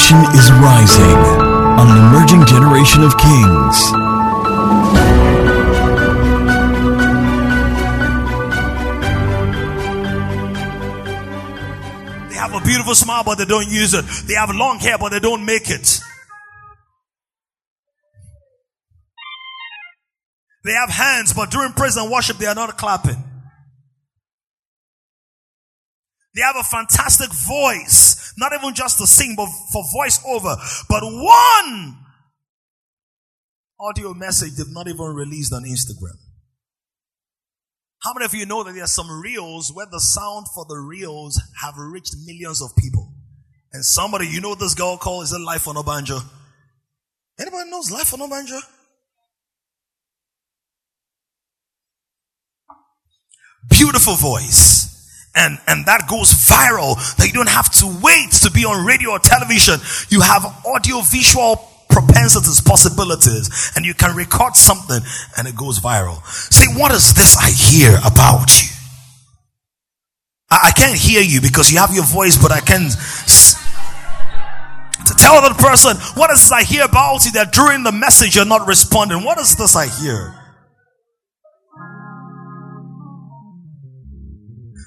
nation is rising on an emerging generation of kings. They have a beautiful smile, but they don't use it. They have long hair, but they don't make it. They have hands, but during praise and worship, they are not clapping. They have a fantastic voice, not even just to sing, but for voiceover. But one audio message they've not even released on Instagram. How many of you know that there are some reels where the sound for the reels have reached millions of people? And somebody, you know this girl called, is it Life on Obanjo? Anybody knows Life on Obanjo? Beautiful voice. And, and that goes viral that you don't have to wait to be on radio or television. You have audio visual propensities, possibilities, and you can record something and it goes viral. Say, what is this I hear about you? I, I can't hear you because you have your voice, but I can s- to tell the person, what is this I hear about you that during the message you're not responding? What is this I hear?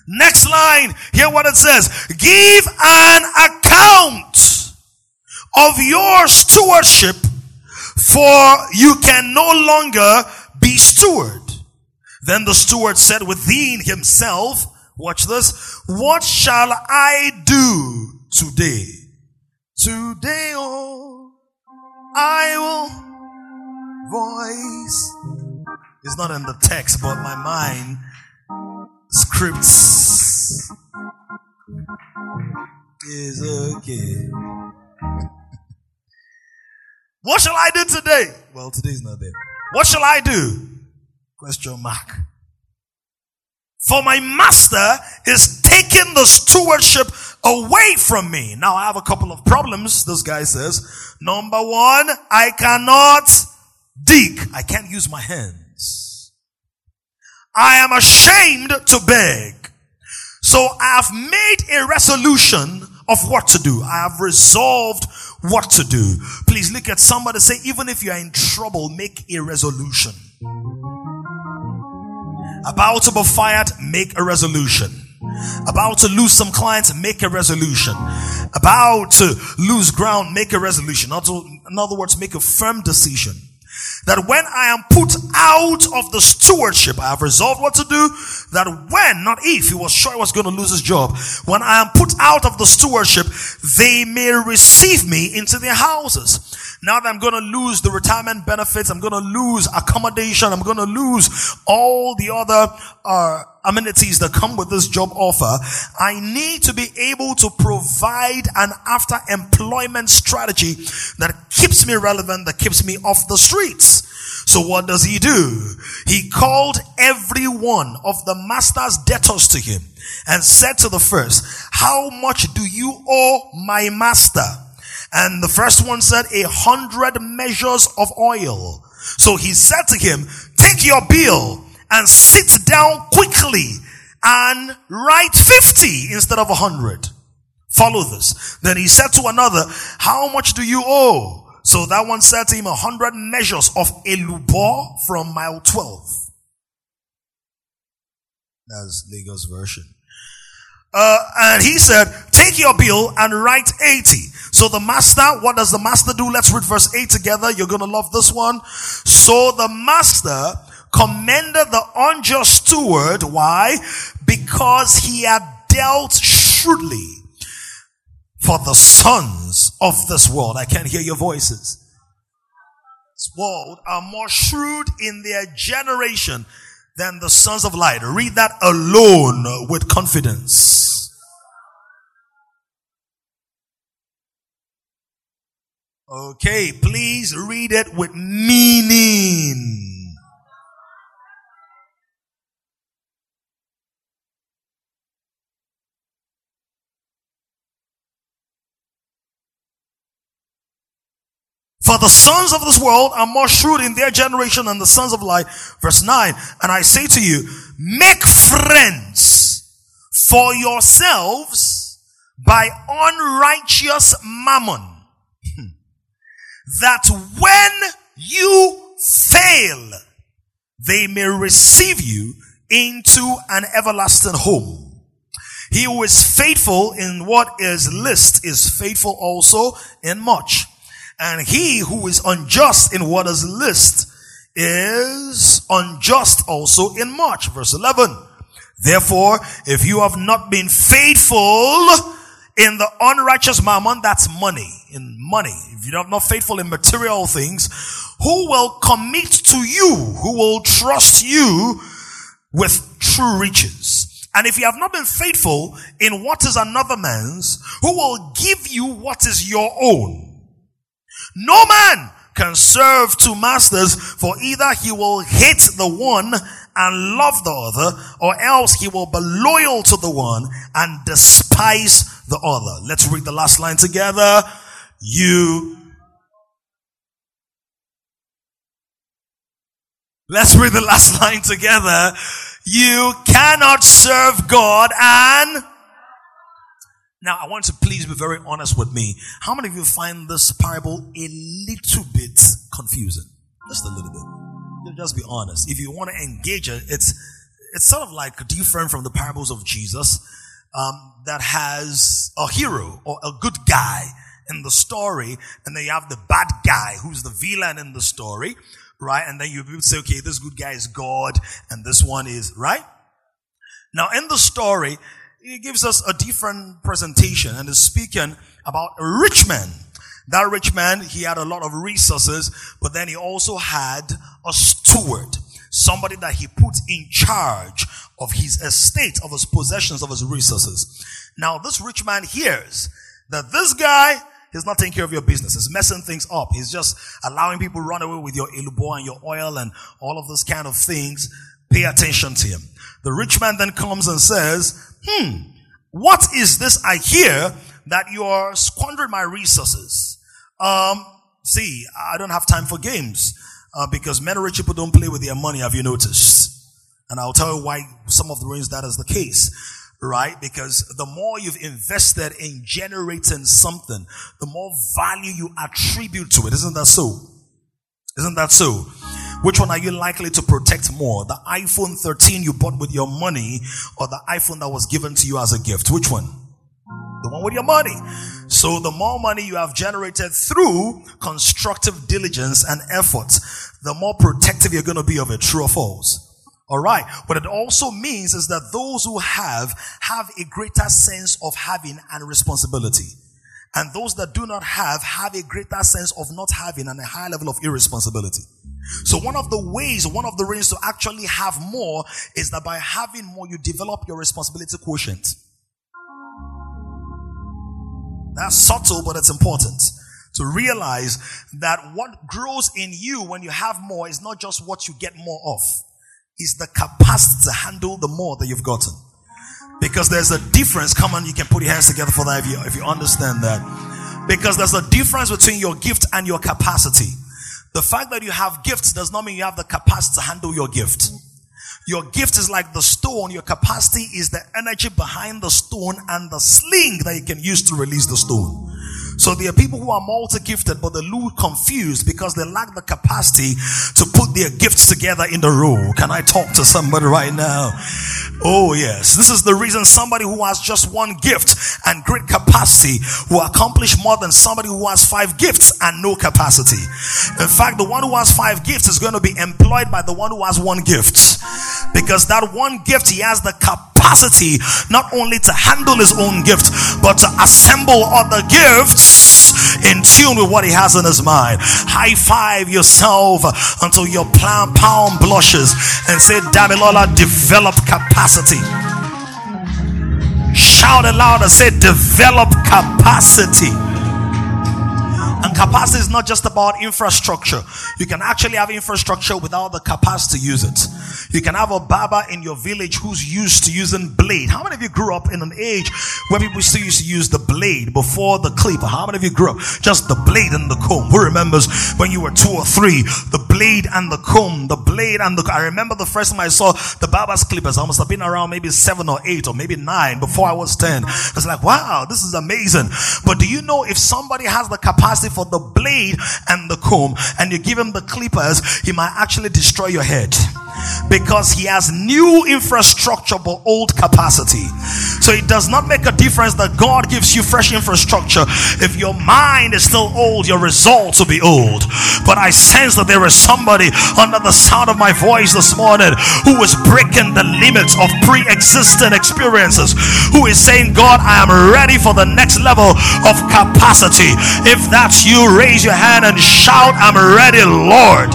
Next line, hear what it says. Give an account of your stewardship, for you can no longer be steward. Then the steward said within himself, watch this, what shall I do today? Today, oh, I will voice. It's not in the text, but my mind scripts is okay. What shall I do today? Well, today's not there. What shall I do? Question mark. For my master is taking the stewardship away from me. Now I have a couple of problems, this guy says. Number one, I cannot dig. I can't use my hands. I am ashamed to beg. So I have made a resolution of what to do. I have resolved what to do. Please look at somebody say, even if you are in trouble, make a resolution. About to be fired, make a resolution. About to lose some clients, make a resolution. About to lose ground, make a resolution. In other words, make a firm decision that when I am put out of the stewardship, I have resolved what to do. That when, not if, he was sure he was going to lose his job. When I am put out of the stewardship, they may receive me into their houses. Now that I'm going to lose the retirement benefits, I'm going to lose accommodation, I'm going to lose all the other uh, amenities that come with this job offer. I need to be able to provide an after employment strategy that keeps me relevant, that keeps me off the streets. So what does he do? He called every one of the master's debtors to him and said to the first, how much do you owe my master? And the first one said, a hundred measures of oil. So he said to him, take your bill and sit down quickly and write 50 instead of 100. Follow this. Then he said to another, how much do you owe? So that one said to him, a hundred measures of elubo from mile 12. That's Lagos version. Uh, and he said, take your bill and write 80. So the master, what does the master do? Let's read verse 8 together. You're going to love this one. So the master commended the unjust steward. Why? Because he had dealt shrewdly for the sons of this world. I can't hear your voices. This world are more shrewd in their generation than the sons of light. Read that alone with confidence. Okay, please read it with meaning. For the sons of this world are more shrewd in their generation than the sons of light. Verse 9. And I say to you, make friends for yourselves by unrighteous mammon that when you fail, they may receive you into an everlasting home. He who is faithful in what is least is faithful also in much. And he who is unjust in what is least is unjust also in much. Verse 11. Therefore, if you have not been faithful in the unrighteous mammon, that's money, in money. If you're not faithful in material things, who will commit to you, who will trust you with true riches? And if you have not been faithful in what is another man's, who will give you what is your own? No man can serve two masters, for either he will hate the one and love the other, or else he will be loyal to the one and despise the other. Let's read the last line together. You Let's read the last line together. You cannot serve God and now, I want to please be very honest with me. How many of you find this parable a little bit confusing? Just a little bit. Just be honest. If you want to engage it, it's it's sort of like different from the parables of Jesus um, that has a hero or a good guy in the story, and then you have the bad guy who's the villain in the story, right? And then you say, okay, this good guy is God, and this one is right. Now, in the story, he gives us a different presentation and is speaking about a rich man. That rich man, he had a lot of resources, but then he also had a steward, somebody that he put in charge of his estate, of his possessions, of his resources. Now, this rich man hears that this guy is not taking care of your business. He's messing things up. He's just allowing people run away with your elubo and your oil and all of those kind of things. Pay attention to him. The rich man then comes and says, hmm, what is this I hear that you are squandering my resources? Um, see, I don't have time for games uh, because many rich people don't play with their money. Have you noticed? And I'll tell you why some of the reasons that is the case. Right? Because the more you've invested in generating something, the more value you attribute to it. Isn't that so? Isn't that so? Which one are you likely to protect more? The iPhone 13 you bought with your money or the iPhone that was given to you as a gift? Which one? The one with your money. So the more money you have generated through constructive diligence and effort, the more protective you're going to be of it, true or false. All right. What it also means is that those who have, have a greater sense of having and responsibility. And those that do not have, have a greater sense of not having and a high level of irresponsibility. So one of the ways, one of the reasons to actually have more is that by having more, you develop your responsibility quotient. That's subtle, but it's important to realize that what grows in you when you have more is not just what you get more of. It's the capacity to handle the more that you've gotten. Because there's a difference. Come on, you can put your hands together for that if you, if you understand that. Because there's a difference between your gift and your capacity. The fact that you have gifts does not mean you have the capacity to handle your gift. Your gift is like the stone. Your capacity is the energy behind the stone and the sling that you can use to release the stone. So there are people who are multi-gifted, but they're little confused because they lack the capacity to put their gifts together in the row. Can I talk to somebody right now? Oh yes. This is the reason somebody who has just one gift and great capacity will accomplish more than somebody who has five gifts and no capacity. In fact, the one who has five gifts is going to be employed by the one who has one gift. Because that one gift, he has the capacity not only to handle his own gift, but to assemble other gifts in tune with what he has in his mind. High five yourself until your palm blushes and say, Damilola, develop capacity. Shout it loud and say, develop capacity. And capacity is not just about infrastructure. You can actually have infrastructure without the capacity to use it. You can have a barber in your village who's used to using blade. How many of you grew up in an age where people still used to use the blade before the clipper? How many of you grew up just the blade and the comb? Who remembers when you were two or three, the blade and the comb, the blade and the, I remember the first time I saw the barber's clippers, I must have been around maybe seven or eight or maybe nine before I was 10. I was like, wow, this is amazing. But do you know if somebody has the capacity for the blade and the comb and you give him the clippers, he might actually destroy your head because he has new infrastructure but old capacity. So it does not make a difference that God gives you fresh infrastructure. If your mind is still old, your results will be old. But I sense that there is somebody under the sound of my voice this morning who is breaking the limits of pre existing experiences, who is saying, God, I am ready for the next level of capacity. If that's you, raise your hand and shout, I'm ready, Lord.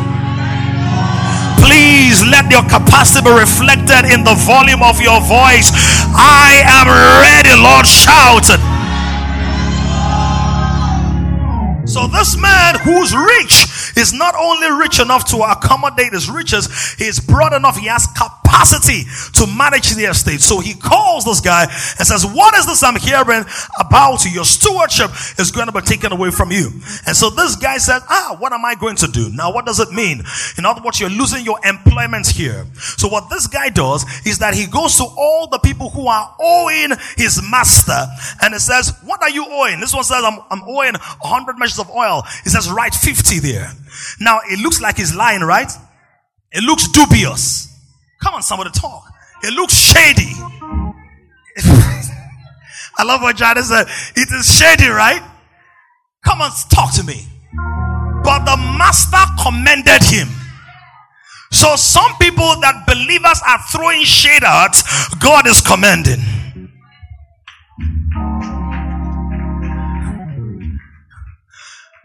Please let your capacity be reflected in the volume of your voice. I am ready, Lord. Shout So this man who's rich is not only rich enough to accommodate his riches, he's broad enough, he has capacity to manage the estate. So he calls this guy and says, What is this I'm hearing about you? Your stewardship is going to be taken away from you. And so this guy says, Ah, what am I going to do? Now, what does it mean? In other words, you're losing your employment here. So what this guy does is that he goes to all the people who are owing his master and he says, What are you owing? This one says, I'm, I'm owing 100 measures of oil. He says, Write 50 there. Now, it looks like he's lying, right? It looks dubious. Come on, somebody talk. It looks shady. I love what John said. It is shady, right? Come on, talk to me. But the master commended him. So some people that believers are throwing shade at, God is commending.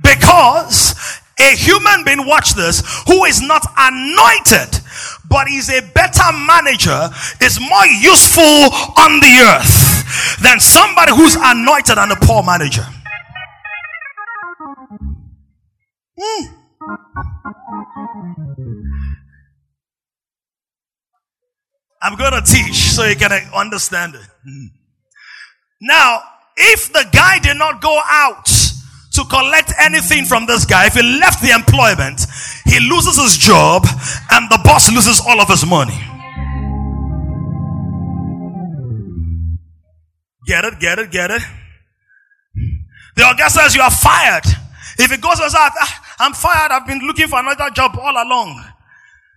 Because a human being, watch this, who is not anointed but is a better manager, is more useful on the earth than somebody who's anointed and a poor manager. Hmm. I'm going to teach so you can understand it. Hmm. Now, if the guy did not go out to collect anything from this guy, if he left the employment, he loses his job and the boss loses all of his money. Get it, get it, get it. The guy says you are fired. If he goes and says, ah, I'm fired, I've been looking for another job all along.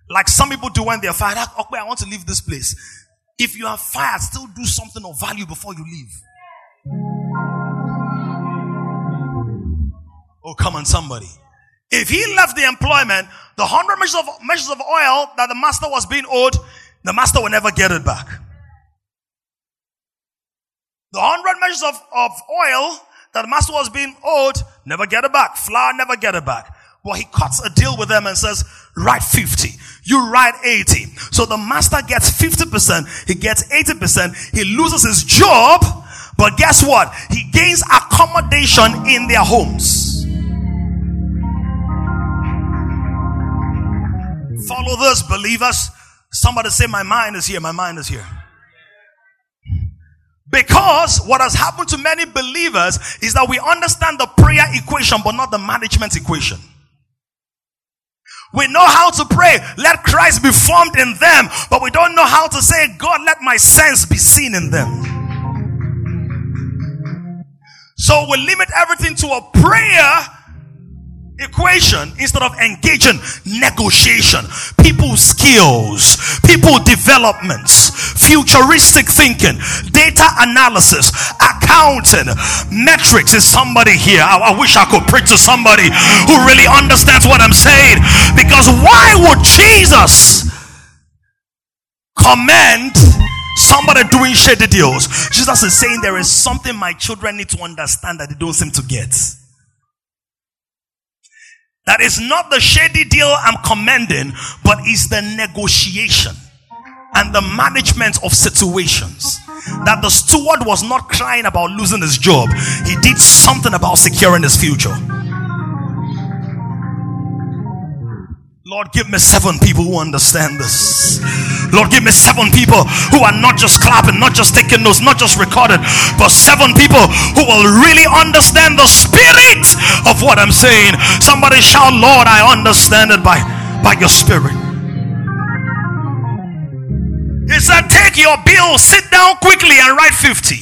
Like some people do when they're fired. Ah, okay, I want to leave this place. If you are fired, still do something of value before you leave. Oh, come on, somebody. If he left the employment, the hundred measures of, measures of oil that the master was being owed, the master will never get it back. The hundred measures of, of oil that the master was being owed, never get it back. Flour, never get it back. Well, he cuts a deal with them and says, write 50. You write 80. So the master gets 50%. He gets 80%. He loses his job. But guess what? He gains accommodation in their homes. Follow this, believers. Somebody say, My mind is here, my mind is here. Because what has happened to many believers is that we understand the prayer equation, but not the management equation. We know how to pray, let Christ be formed in them, but we don't know how to say, God, let my sense be seen in them. So we limit everything to a prayer equation instead of engaging negotiation, people skills, people developments, futuristic thinking, data analysis, accounting, metrics. Is somebody here? I, I wish I could preach to somebody who really understands what I'm saying. Because why would Jesus commend somebody doing shady deals? Jesus is saying there is something my children need to understand that they don't seem to get. That is not the shady deal I'm commending, but is the negotiation and the management of situations. That the steward was not crying about losing his job, he did something about securing his future. Lord, give me seven people who understand this. Lord, give me seven people who are not just clapping, not just taking notes, not just recording, but seven people who will really understand the spirit of what I'm saying. Somebody shout, Lord, I understand it by by your spirit. He said, Take your bill, sit down quickly, and write 50.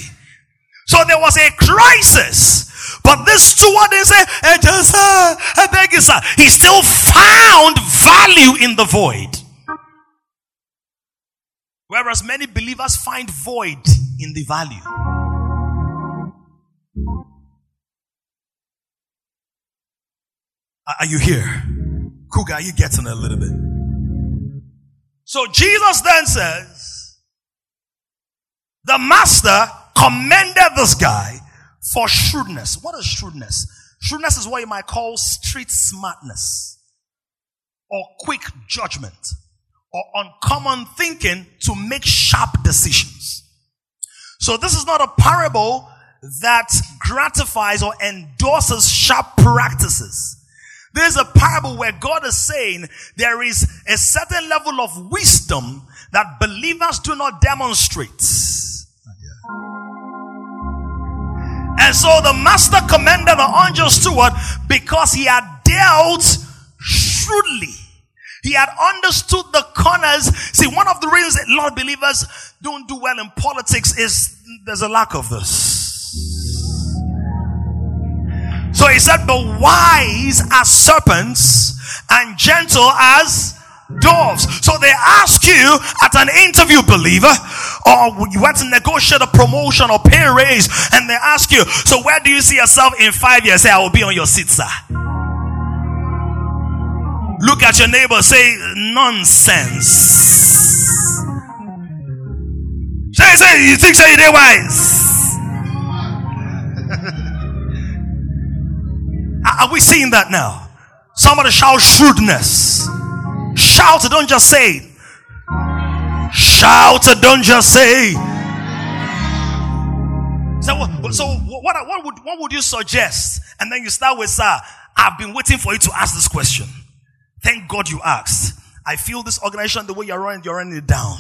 So there was a crisis. But this steward didn't say, eh, hey, eh, sir. He still found value in the void. Whereas many believers find void in the value. Are you here? Cougar, you getting a little bit? So Jesus then says, the master commended this guy for shrewdness. What is shrewdness? Shrewdness is what you might call street smartness or quick judgment or uncommon thinking to make sharp decisions. So this is not a parable that gratifies or endorses sharp practices. This is a parable where God is saying there is a certain level of wisdom that believers do not demonstrate. And so the master commended the unjust steward because he had dealt shrewdly. He had understood the corners. See, one of the reasons that a lot of believers don't do well in politics is there's a lack of this. So he said, the wise as serpents and gentle as doves. So they ask you at an interview, believer, or you want to negotiate a promotion or pay raise, and they ask you, so where do you see yourself in five years? Say, I will be on your seat, sir. Look at your neighbor, say, nonsense. Say, say, you think so you're wise? Are we seeing that now? Somebody shout shrewdness. Shout don't just say it. Shout don't just say. So, so what, what, would, what would you suggest? And then you start with, sir, I've been waiting for you to ask this question. Thank God you asked. I feel this organization, the way you're running, you're running it down.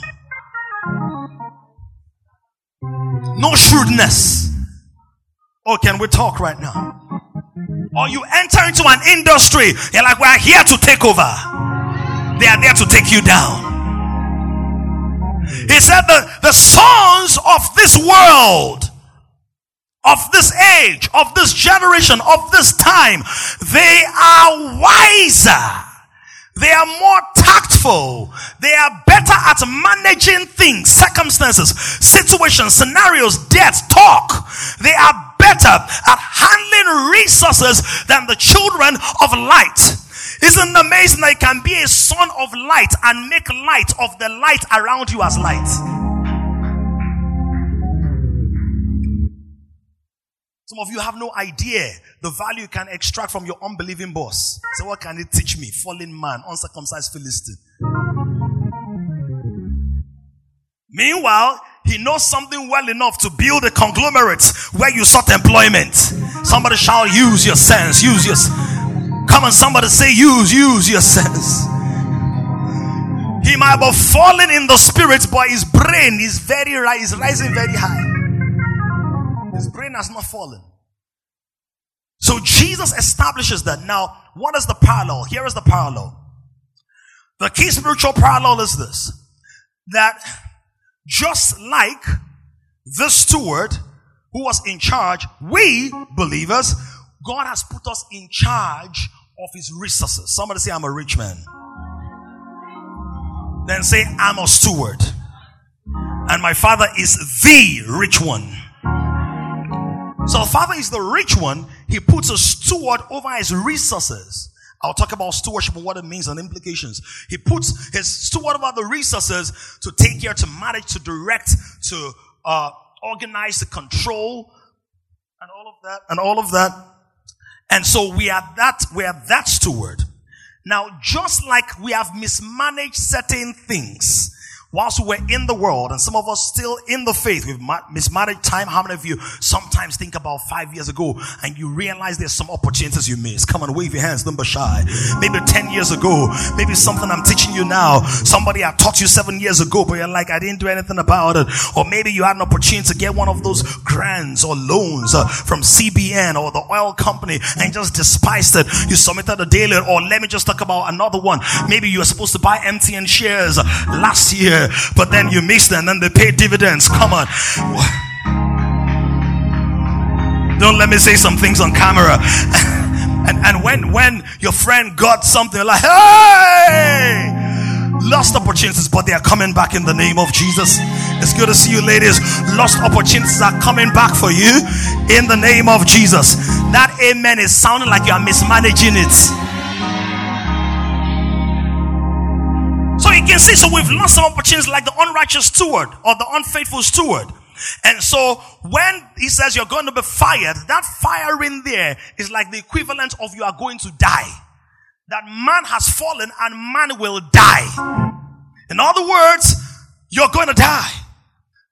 No shrewdness. Oh, can we talk right now? Or you enter into an industry, you're like, we're here to take over. They are there to take you down. He said that the sons of this world, of this age, of this generation, of this time, they are wiser. They are more tactful. They are better at managing things, circumstances, situations, scenarios, death, talk. They are better at handling resources than the children of light. Isn't it amazing that you can be a son of light and make light of the light around you as light? Some of you have no idea the value you can extract from your unbelieving boss. So, what can it teach me? Fallen man, uncircumcised Philistine. Meanwhile, he knows something well enough to build a conglomerate where you sought employment. Somebody shall use your sense, use your Come on, somebody say, use, use your sense. He might be falling in the spirit, but his brain is very is rising very high. His brain has not fallen. So Jesus establishes that. Now, what is the parallel? Here is the parallel. The key spiritual parallel is this that just like the steward who was in charge, we believers, God has put us in charge of his resources. Somebody say, I'm a rich man. Then say, I'm a steward. And my father is the rich one. So the father is the rich one. He puts a steward over his resources. I'll talk about stewardship and what it means and implications. He puts his steward over the resources to take care, to manage, to direct, to uh, organize, to control, and all of that, and all of that. And so we are that, we are that steward. Now, just like we have mismanaged certain things, whilst we were in the world, and some of us still in the faith, we've mismanaged time. How many of you sometimes think about five years ago and you realize there's some opportunities you missed? Come on, wave your hands, don't be shy. Maybe 10 years ago, maybe something I'm teaching you now. Somebody I taught you seven years ago, but you're like, I didn't do anything about it. Or maybe you had an opportunity to get one of those grants or loans uh, from CBN or the oil company and just despised it. You submitted a daily, or let me just talk about another one. Maybe you were supposed to buy MTN shares last year but then you miss them and they pay dividends. Come on. Don't let me say some things on camera. and, and when, when your friend got something like, hey, lost opportunities, but they are coming back in the name of Jesus. It's good to see you, ladies. Lost opportunities are coming back for you in the name of Jesus. That amen is sounding like you are mismanaging it. So you can see, so we've lost some opportunities like the unrighteous steward or the unfaithful steward. And so when he says you're going to be fired, that fire in there is like the equivalent of you are going to die. That man has fallen and man will die. In other words, you're going to die.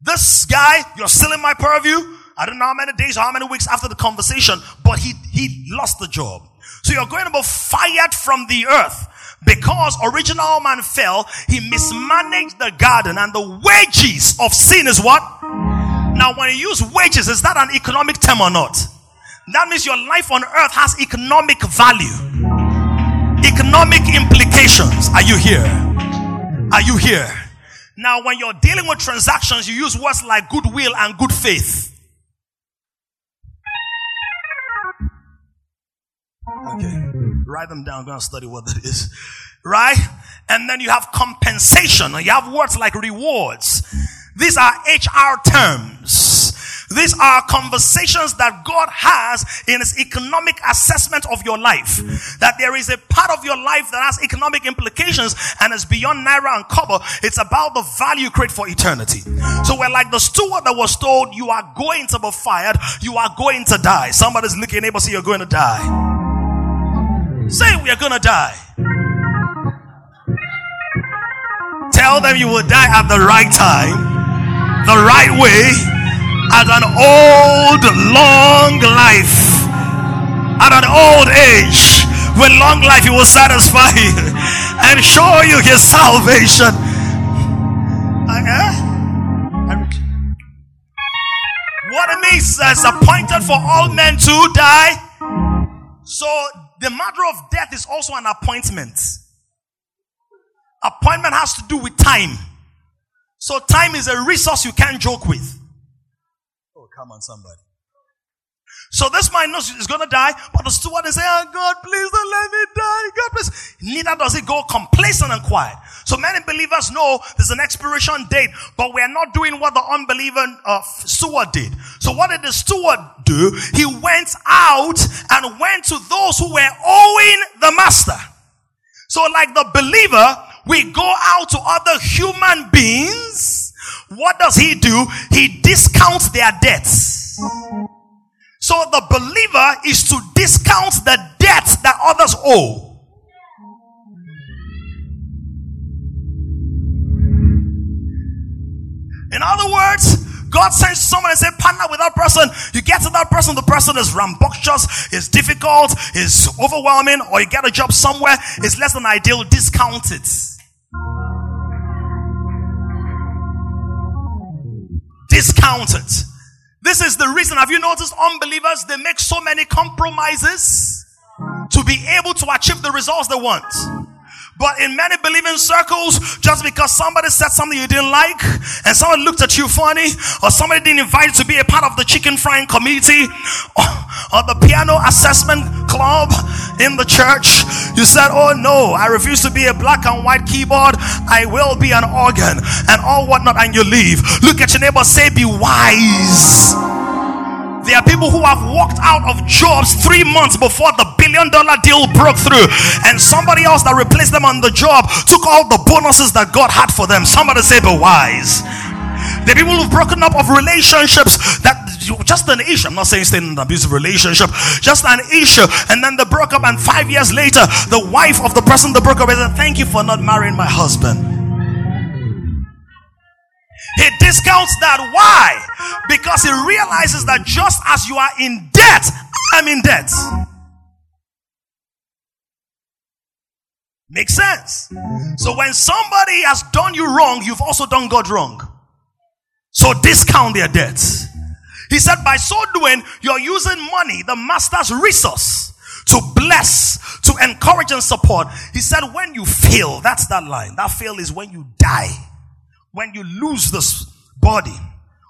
This guy, you're still in my purview. I don't know how many days or how many weeks after the conversation, but he, he lost the job. So you're going to be fired from the earth. Because original man fell, he mismanaged the garden and the wages of sin is what? Now, when you use wages, is that an economic term or not? That means your life on earth has economic value, economic implications. Are you here? Are you here? Now, when you're dealing with transactions, you use words like goodwill and good faith. Okay. Mm-hmm. Write them down. Go and study what that is. Right? And then you have compensation. You have words like rewards. These are HR terms. These are conversations that God has in his economic assessment of your life. That there is a part of your life that has economic implications and is beyond naira and kobo. It's about the value you create for eternity. So we're like the steward that was told, you are going to be fired. You are going to die. Somebody's looking able to say you're going to die. Say we are gonna die. Tell them you will die at the right time, the right way, at an old, long life, at an old age. With long life, He will satisfy you and show you His salvation. Okay? Eh? What it means is appointed for all men to die. So the matter of death is also an appointment. Appointment has to do with time. So time is a resource you can't joke with. Oh, come on, somebody. So this man knows he's gonna die, but the steward is saying, oh God, please don't let me die. God please. Neither does he go complacent and quiet. So many believers know there's an expiration date, but we're not doing what the unbeliever uh, steward did. So what did the steward do? He went out and went to those who were owing the master. So like the believer, we go out to other human beings. What does he do? He discounts their debts. So the believer is to discount the debts that others owe. In other words, God sends someone and say, partner with that person. You get to that person, the person is rambunctious, is difficult, is overwhelming, or you get a job somewhere, it's less than ideal, discount it. Discount it. This is the reason. Have you noticed unbelievers? They make so many compromises to be able to achieve the results they want. But in many believing circles, just because somebody said something you didn't like, and someone looked at you funny, or somebody didn't invite you to be a part of the chicken frying committee, or, or the piano assessment club in the church, you said, Oh no, I refuse to be a black and white keyboard. I will be an organ and all whatnot, and you leave. Look at your neighbor, say, Be wise. There are people who have walked out of jobs three months before the billion dollar deal broke through, and somebody else that replaced them on the job took all the bonuses that God had for them. Somebody say, Be wise. The people who've broken up of relationships that just an issue. I'm not saying stay in an abusive relationship, just an issue, and then they broke up, and five years later, the wife of the person that broke up said, Thank you for not marrying my husband. He discounts that. Why? Because he realizes that just as you are in debt, I'm in debt. Makes sense. So when somebody has done you wrong, you've also done God wrong. So discount their debts. He said, by so doing, you're using money, the master's resource, to bless, to encourage and support. He said, when you fail, that's that line. That fail is when you die, when you lose this body.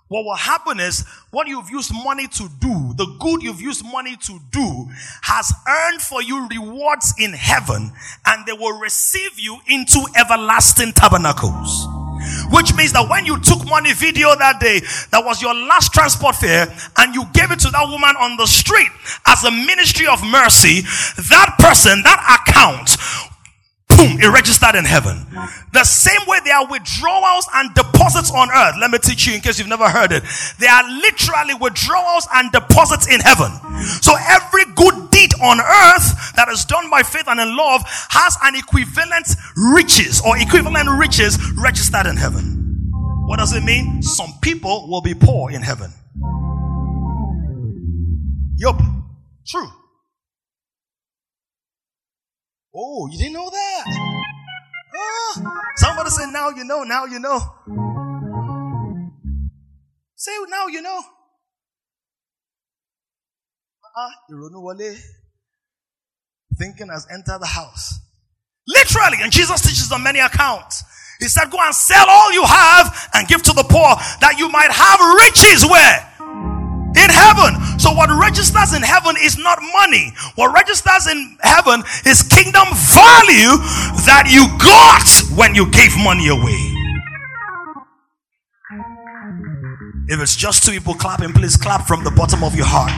What will happen is what you've used money to do, the good you've used money to do has earned for you rewards in heaven and they will receive you into everlasting tabernacles. Which means that when you took money video that day, that was your last transport fare, and you gave it to that woman on the street as a ministry of mercy, that person, that account boom, it registered in heaven. The same way there are withdrawals and deposits on earth. Let me teach you in case you've never heard it. There are literally withdrawals and deposits in heaven. So every good deed on earth that is done by faith and in love has an equivalent riches or equivalent riches registered in heaven. What does it mean? Some people will be poor in heaven. Yup. True. Oh, you didn't know that? Oh, somebody said, now you know, now you know. Say, now you know. Uh-uh, Thinking has entered the house. Literally, and Jesus teaches on many accounts. He said, go and sell all you have and give to the poor that you might have riches where? in heaven. So what registers in heaven is not money. What registers in heaven is kingdom value that you got when you gave money away. If it's just two people clapping, please clap from the bottom of your heart.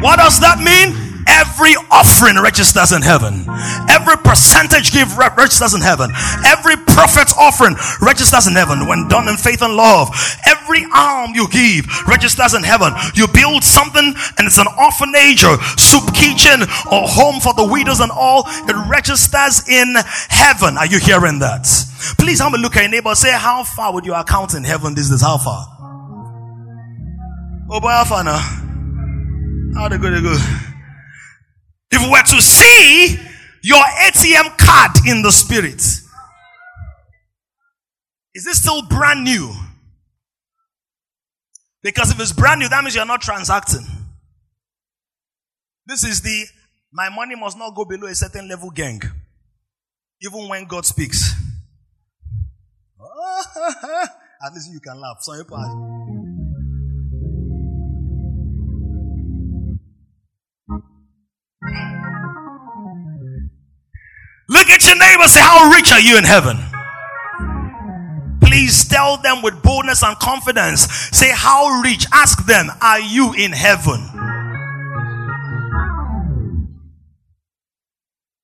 What does that mean? Every offering registers in heaven. Every percentage give registers in heaven. Every prophet's offering registers in heaven when done in faith and love. Every arm you give registers in heaven. You build something and it's an orphanage or soup kitchen or home for the widows and all. It registers in heaven. Are you hearing that? Please have a look at your neighbor. Say, how far would your account in heaven? This is how far? Oh boy, how far now? How they go, they go. If we were to see your ATM card in the spirit, is it still brand new? Because if it's brand new, that means you're not transacting. This is the my money must not go below a certain level gang. Even when God speaks. At least you can laugh. Some people Look at your neighbor, say, How rich are you in heaven? Please tell them with boldness and confidence. Say, How rich? Ask them, Are you in heaven?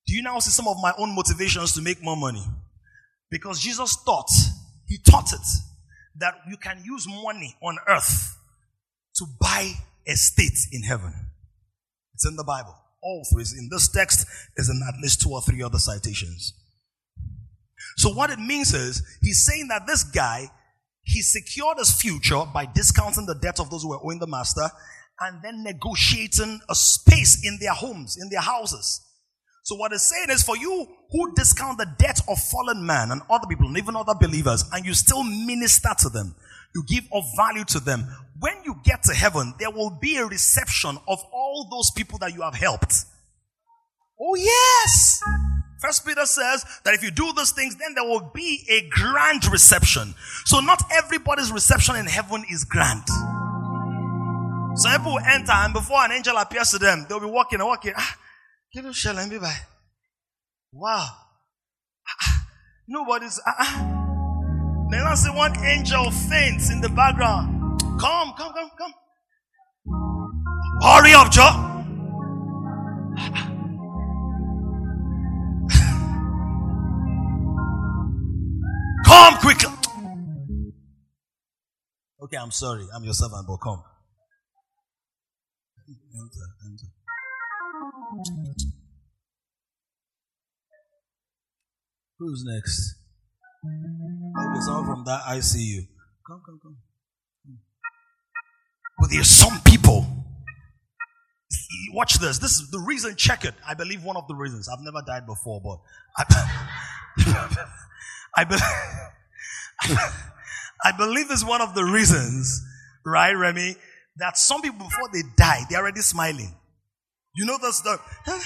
Do you now see some of my own motivations to make more money? Because Jesus taught, He taught it, that you can use money on earth to buy a state in heaven. It's in the Bible all through. in this text, is in at least two or three other citations. So what it means is, he's saying that this guy, he secured his future by discounting the debt of those who were owing the master and then negotiating a space in their homes, in their houses. So what it's saying is for you who discount the debt of fallen man and other people and even other believers and you still minister to them, you give of value to them. When get to heaven, there will be a reception of all those people that you have helped. Oh yes. First Peter says that if you do those things, then there will be a grand reception. So not everybody's reception in heaven is grand. Some people will enter and before an angel appears to them, they'll be walking and walking. Ah, Wow. Ah, nobody's. Ah, ah. Then I see one angel faints in the background. Come, come, come, come. Hurry up, Joe. come quickly. Okay, I'm sorry. I'm your servant, but come. Enter, enter. Who's next? Oh, okay, someone from that ICU. Come, come, come. But there's some people. Watch this. This is the reason. Check it. I believe one of the reasons. I've never died before, but I, I, be, I believe this is one of the reasons, right, Remy, that some people before they die, they're already smiling. You know that's the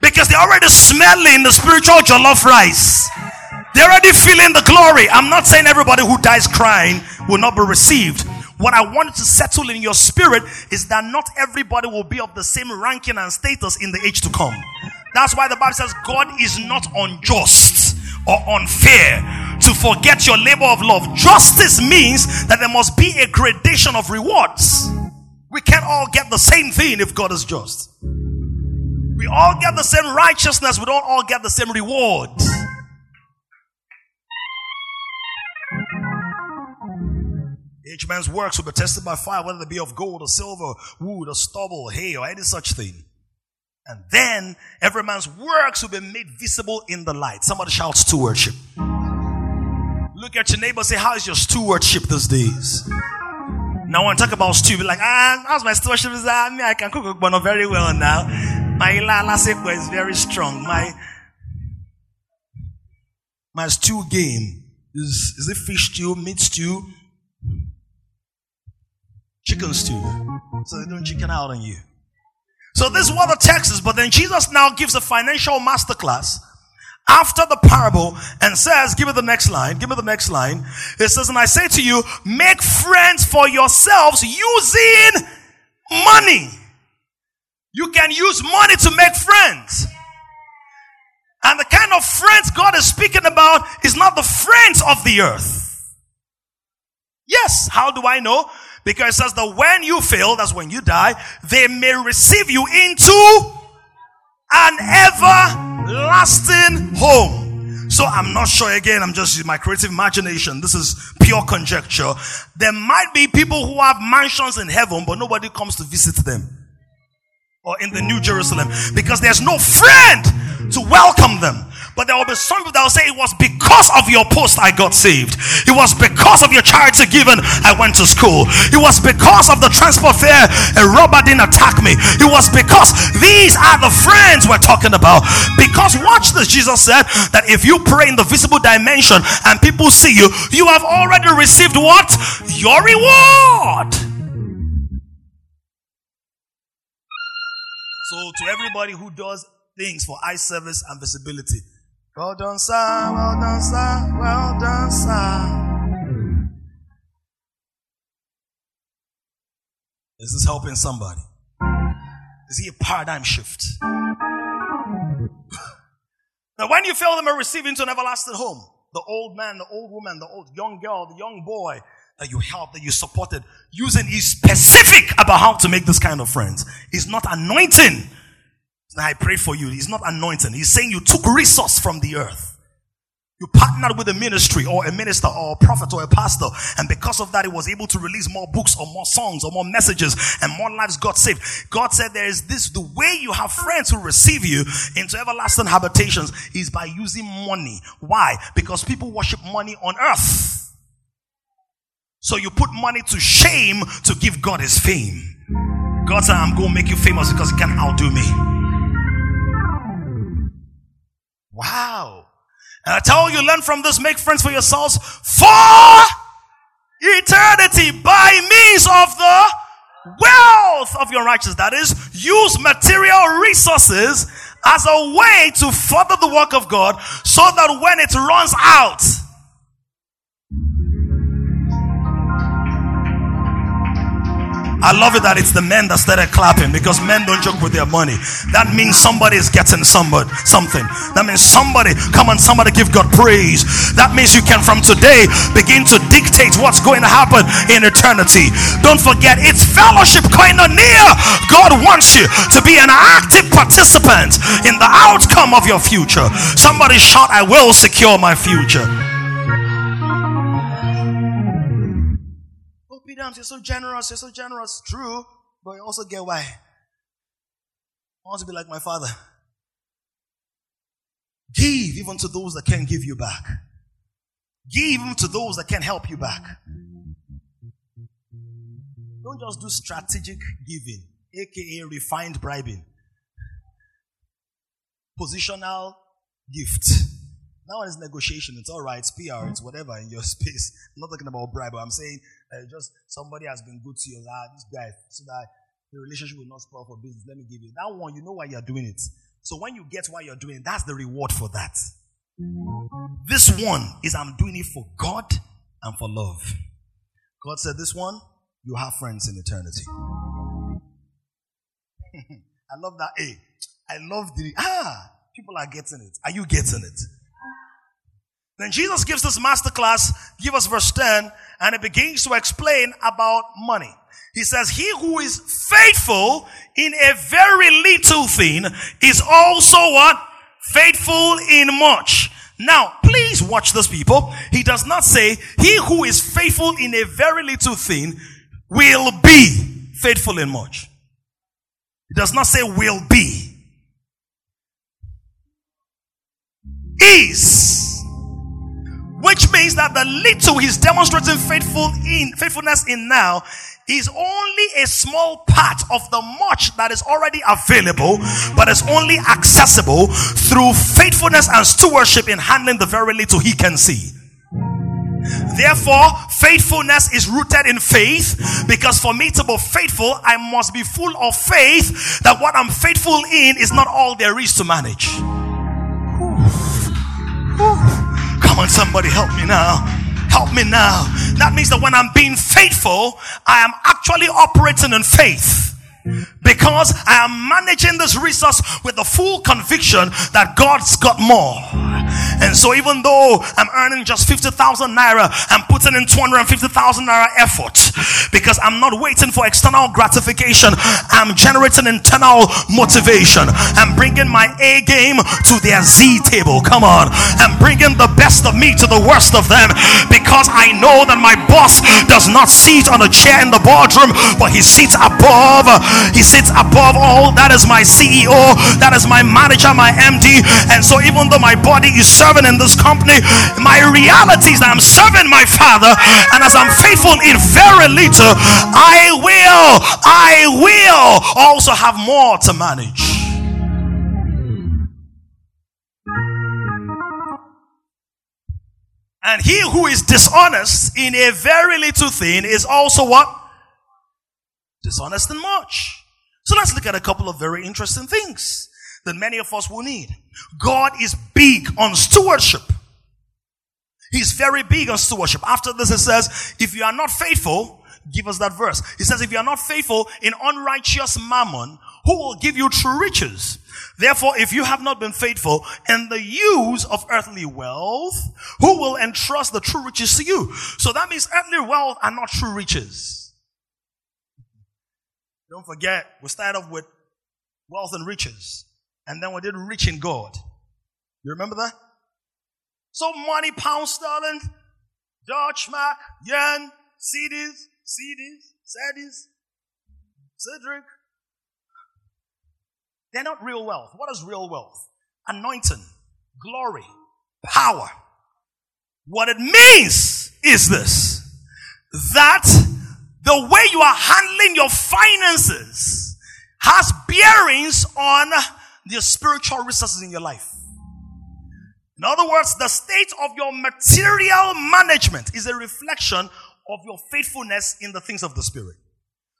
because they're already smelling the spiritual jollof rice. They're already feeling the glory. I'm not saying everybody who dies crying will not be received. What I wanted to settle in your spirit is that not everybody will be of the same ranking and status in the age to come. That's why the Bible says God is not unjust or unfair to forget your labor of love. Justice means that there must be a gradation of rewards. We can't all get the same thing if God is just. We all get the same righteousness, we don't all get the same reward. Each man's works will be tested by fire, whether they be of gold or silver, wood or stubble, hay or any such thing. And then every man's works will be made visible in the light. Somebody shout stewardship. Look at your neighbor, say, How is your stewardship these days? Now, when I talk about stew, be like, ah, how's my stewardship? Is that? I mean, I can cook not very well now. My ilala sepa is very strong. My my stew game is is it fish stew, meat stew, chicken stew. So they don't chicken out on you. So this is what the text is, but then Jesus now gives a financial masterclass after the parable and says, give me the next line, give me the next line. It says, and I say to you, make friends for yourselves using money. You can use money to make friends. And the kind of friends God is speaking about is not the friends of the earth. Yes, how do I know? Because it says that when you fail, that's when you die, they may receive you into an everlasting home. So I'm not sure again, I'm just my creative imagination. This is pure conjecture. There might be people who have mansions in heaven, but nobody comes to visit them. Or in the New Jerusalem. Because there's no friend to welcome them. But there will be some people that will say it was because of your post I got saved. It was because of your charity given I went to school. It was because of the transport fare a robber didn't attack me. It was because these are the friends we're talking about. Because watch this, Jesus said that if you pray in the visible dimension and people see you, you have already received what? Your reward. So to everybody who does things for eye service and visibility, well done, sir. Well done, sir. Well done, sir. Is this helping somebody? Is he a paradigm shift? now, when you fail them and receive into an everlasting home, the old man, the old woman, the old young girl, the young boy that you helped, that you supported, using is specific about how to make this kind of friends. It's not anointing now I pray for you. He's not anointing. He's saying you took resource from the earth. You partnered with a ministry or a minister or a prophet or a pastor. And because of that, he was able to release more books or more songs or more messages and more lives got saved. God said there is this, the way you have friends who receive you into everlasting habitations is by using money. Why? Because people worship money on earth. So you put money to shame to give God his fame. God said, I'm going to make you famous because you can't outdo me. Wow. And I tell you, learn from this, make friends for yourselves for eternity by means of the wealth of your righteousness. That is, use material resources as a way to further the work of God so that when it runs out, I love it that it's the men that started clapping because men don't joke with their money. That means somebody is getting somebody something. That means somebody, come on, somebody give God praise. That means you can from today begin to dictate what's going to happen in eternity. Don't forget, it's fellowship near. God wants you to be an active participant in the outcome of your future. Somebody shout, I will secure my future. You're so generous, you're so generous. True, but you also get why. I want to be like my father. Give even to those that can't give you back. Give even to those that can't help you back. Don't just do strategic giving, aka refined bribing. Positional gift. Now it's negotiation. It's all right. It's PR. It's whatever in your space. I'm not talking about bribe. I'm saying uh, just somebody has been good to you. Ah, this guy, so that the relationship will not spoil for business. Let me give you that one. You know why you're doing it. So when you get why you're doing it, that's the reward for that. This one is I'm doing it for God and for love. God said, This one, you have friends in eternity. I love that. Hey, I love the ah, people are getting it. Are you getting it? Then Jesus gives this masterclass, give us verse 10, and it begins to explain about money. He says, He who is faithful in a very little thing is also what? Faithful in much. Now, please watch this, people. He does not say, He who is faithful in a very little thing will be faithful in much. He does not say will be. Is which means that the little he's demonstrating faithful in faithfulness in now is only a small part of the much that is already available, but is only accessible through faithfulness and stewardship in handling the very little he can see. Therefore, faithfulness is rooted in faith because for me to be faithful, I must be full of faith that what I'm faithful in is not all there is to manage. Come on, somebody help me now. Help me now. That means that when I'm being faithful, I am actually operating in faith because I am managing this resource with the full conviction that God's got more. And so even though I'm earning just 50,000 naira, I'm putting in 250,000 naira effort because I'm not waiting for external gratification. I'm generating internal motivation. I'm bringing my A game to their Z table. Come on. I'm bringing the best of me to the worst of them because I know that my boss does not sit on a chair in the boardroom, but he sits above he sits above all. That is my CEO. That is my manager, my MD. And so even though my body is serving in this company, my reality is that I'm serving my father. And as I'm faithful in very little, I will, I will also have more to manage. And he who is dishonest in a very little thing is also what? dishonest in much. So let's look at a couple of very interesting things that many of us will need. God is big on stewardship. He's very big on stewardship. After this, it says, if you are not faithful, give us that verse. He says, if you are not faithful in unrighteous mammon, who will give you true riches? Therefore, if you have not been faithful in the use of earthly wealth, who will entrust the true riches to you? So that means earthly wealth are not true riches. Don't forget, we started off with wealth and riches, and then we did rich in God. You remember that? So money, pound sterling, Dutch mark, yen, cedis, cedis, cedis, cedric. They're not real wealth. What is real wealth? Anointing, glory, power. What it means is this that the way you are handling your finances has bearings on the spiritual resources in your life. In other words, the state of your material management is a reflection of your faithfulness in the things of the spirit.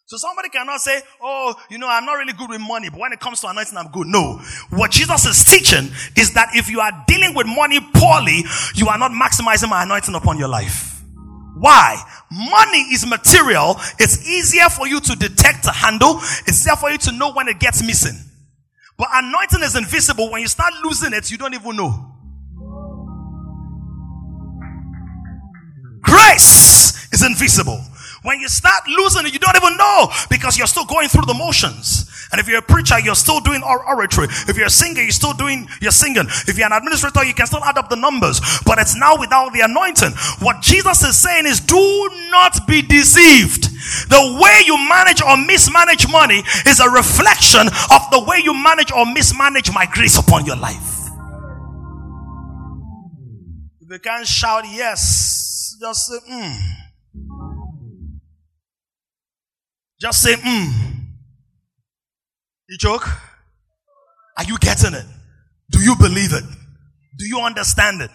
So somebody cannot say, oh, you know, I'm not really good with money, but when it comes to anointing, I'm good. No. What Jesus is teaching is that if you are dealing with money poorly, you are not maximizing my anointing upon your life. Why? Money is material. It's easier for you to detect, to handle. It's easier for you to know when it gets missing. But anointing is invisible. When you start losing it, you don't even know. Grace is invisible. When you start losing it, you don't even know because you're still going through the motions. And if you're a preacher, you're still doing oratory. If you're a singer, you're still doing, you're singing. If you're an administrator, you can still add up the numbers. But it's now without the anointing. What Jesus is saying is do not be deceived. The way you manage or mismanage money is a reflection of the way you manage or mismanage my grace upon your life. If you can't shout yes, just say mm. Just say mm. You joke? Are you getting it? Do you believe it? Do you understand it?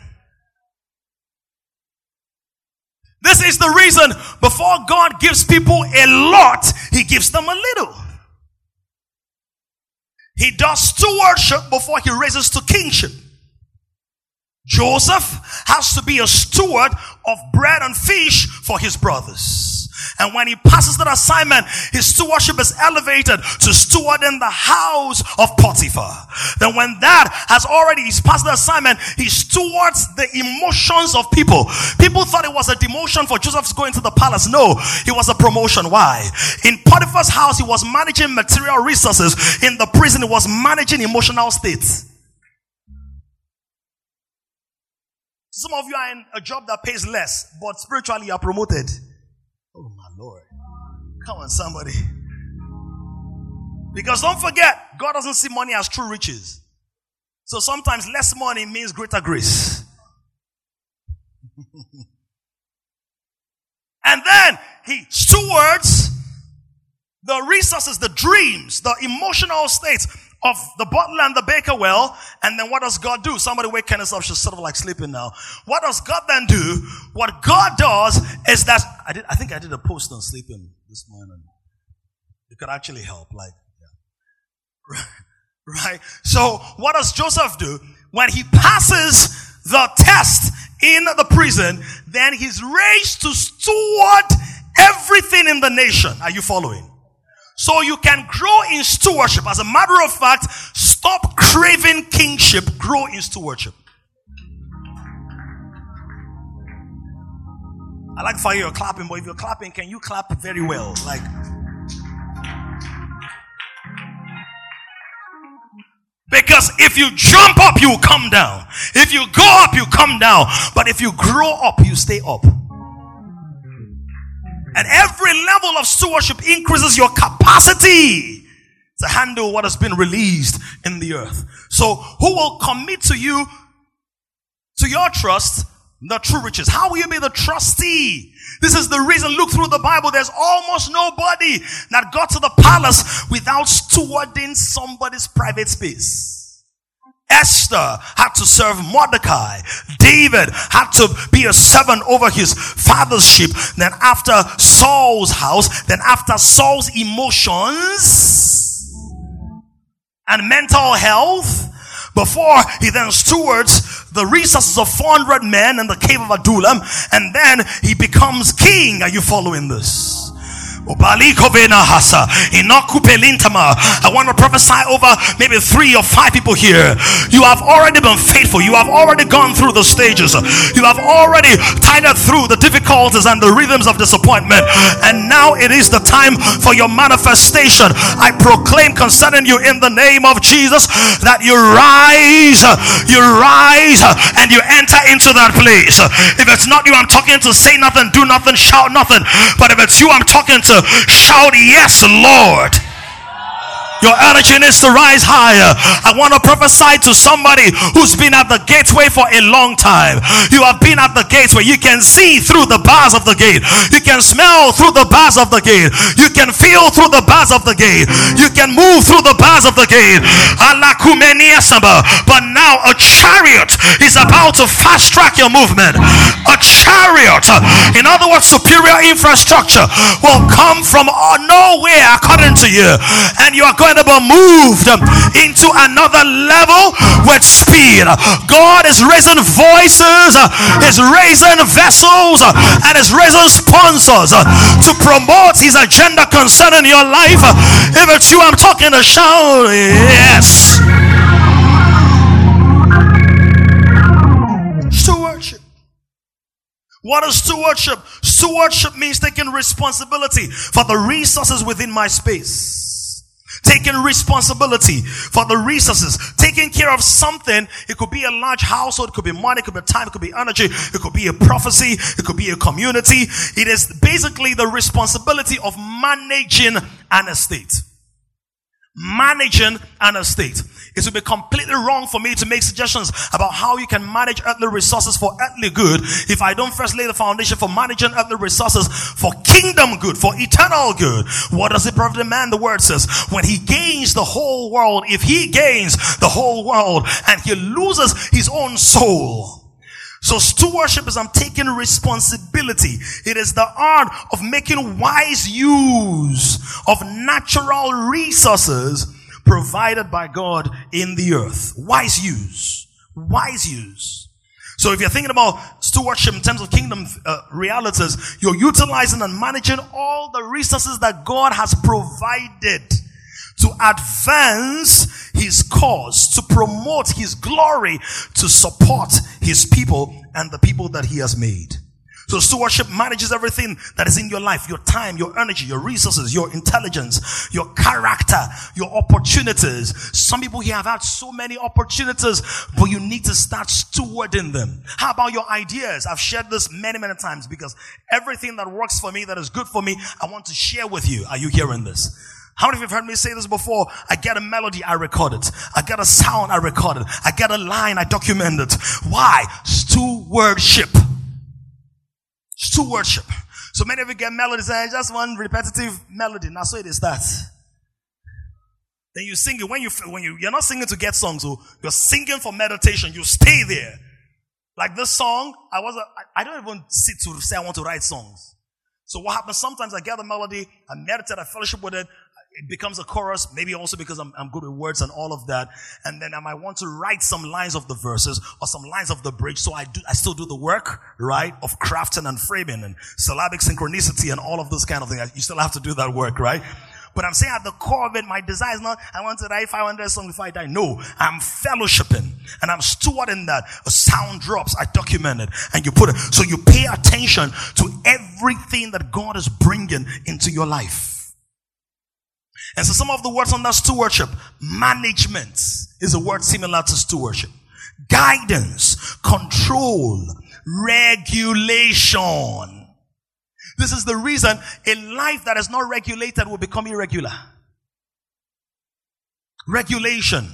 This is the reason before God gives people a lot, He gives them a little. He does stewardship before He raises to kingship. Joseph has to be a steward of bread and fish for his brothers. And when he passes that assignment, his stewardship is elevated to steward in the house of Potiphar. Then when that has already, he's passed the assignment, he stewards the emotions of people. People thought it was a demotion for Joseph's going to the palace. No, it was a promotion. Why? In Potiphar's house, he was managing material resources. In the prison, he was managing emotional states. Some of you are in a job that pays less, but spiritually you are promoted. Lord. Come on, somebody. Because don't forget, God doesn't see money as true riches. So sometimes less money means greater grace. and then he stewards the resources, the dreams, the emotional states of the butler and the baker well. And then what does God do? Somebody wake Kenneth up. She's sort of like sleeping now. What does God then do? What God does is that I did, I think I did a post on sleeping this morning. It could actually help. Like, yeah. right? So what does Joseph do? When he passes the test in the prison, then he's raised to steward everything in the nation. Are you following? So you can grow in stewardship. As a matter of fact, stop craving kingship, grow in stewardship. I like for you are clapping, but if you're clapping, can you clap very well? Like Because if you jump up, you come down. If you go up, you come down. But if you grow up, you stay up. Every level of stewardship increases your capacity to handle what has been released in the earth. So who will commit to you, to your trust, the true riches? How will you be the trustee? This is the reason, look through the Bible, there's almost nobody that got to the palace without stewarding somebody's private space. Esther had to serve Mordecai. David had to be a servant over his father's sheep. Then after Saul's house, then after Saul's emotions and mental health, before he then stewards the resources of 400 men in the cave of Adullam, and then he becomes king. Are you following this? I want to prophesy over maybe three or five people here. You have already been faithful. You have already gone through the stages. You have already tied through the difficulties and the rhythms of disappointment. And now it is the time for your manifestation. I proclaim concerning you in the name of Jesus that you rise, you rise, and you enter into that place. If it's not you, I'm talking to say nothing, do nothing, shout nothing. But if it's you, I'm talking to shout, Yes, Lord. Your energy needs to rise higher. I want to prophesy to somebody who's been at the gateway for a long time. You have been at the gates where you can see through the bars of the gate. You can smell through the bars of the gate. You can feel through the bars of the gate. You can move through the bars of the gate. But now a chariot is about to fast track your movement. A chariot, in other words, superior infrastructure will come from uh, nowhere according to you. And you are going be moved into another level with speed. God is raising voices, is raising vessels, and is raising sponsors to promote his agenda concerning your life. If it's you, I'm talking to shout, yes. Stewardship. What is stewardship? Stewardship means taking responsibility for the resources within my space taking responsibility for the resources, taking care of something. It could be a large household, it could be money, it could be time, it could be energy, it could be a prophecy, it could be a community. It is basically the responsibility of managing an estate. Managing an estate. It would be completely wrong for me to make suggestions about how you can manage earthly resources for earthly good if I don't first lay the foundation for managing earthly resources for kingdom good, for eternal good. What does it profit a man? The word says, when he gains the whole world, if he gains the whole world and he loses his own soul, so stewardship is I'm taking responsibility. It is the art of making wise use of natural resources provided by God in the earth. Wise use. Wise use. So if you're thinking about stewardship in terms of kingdom uh, realities, you're utilizing and managing all the resources that God has provided to advance his cause, to promote his glory, to support his people and the people that he has made. So stewardship manages everything that is in your life, your time, your energy, your resources, your intelligence, your character, your opportunities. Some people here have had so many opportunities, but you need to start stewarding them. How about your ideas? I've shared this many, many times because everything that works for me, that is good for me, I want to share with you. Are you hearing this? How many of you have heard me say this before? I get a melody, I record it. I get a sound, I record it. I get a line, I document it. Why? Stewardship. Stewardship. So many of you get melodies and just one repetitive melody. Now so it starts. Then you sing it when you when you you're not singing to get songs, so oh, you're singing for meditation. You stay there. Like this song, I was I, I don't even sit to say I want to write songs. So what happens? Sometimes I get the melody, I meditate, I fellowship with it, it becomes a chorus, maybe also because I'm, I'm good with words and all of that. And then I might want to write some lines of the verses or some lines of the bridge. So I do, I still do the work, right? Of crafting and framing and syllabic synchronicity and all of those kind of things. You still have to do that work, right? But I'm saying at the core of it, my desire is not, I want to write 500 songs before I die. No, I'm fellowshipping and I'm stewarding that. A sound drops, I document it and you put it. So you pay attention to everything that God is bringing into your life. And so some of the words on under stewardship, management is a word similar to stewardship. Guidance, control, regulation. This is the reason a life that is not regulated will become irregular. Regulation.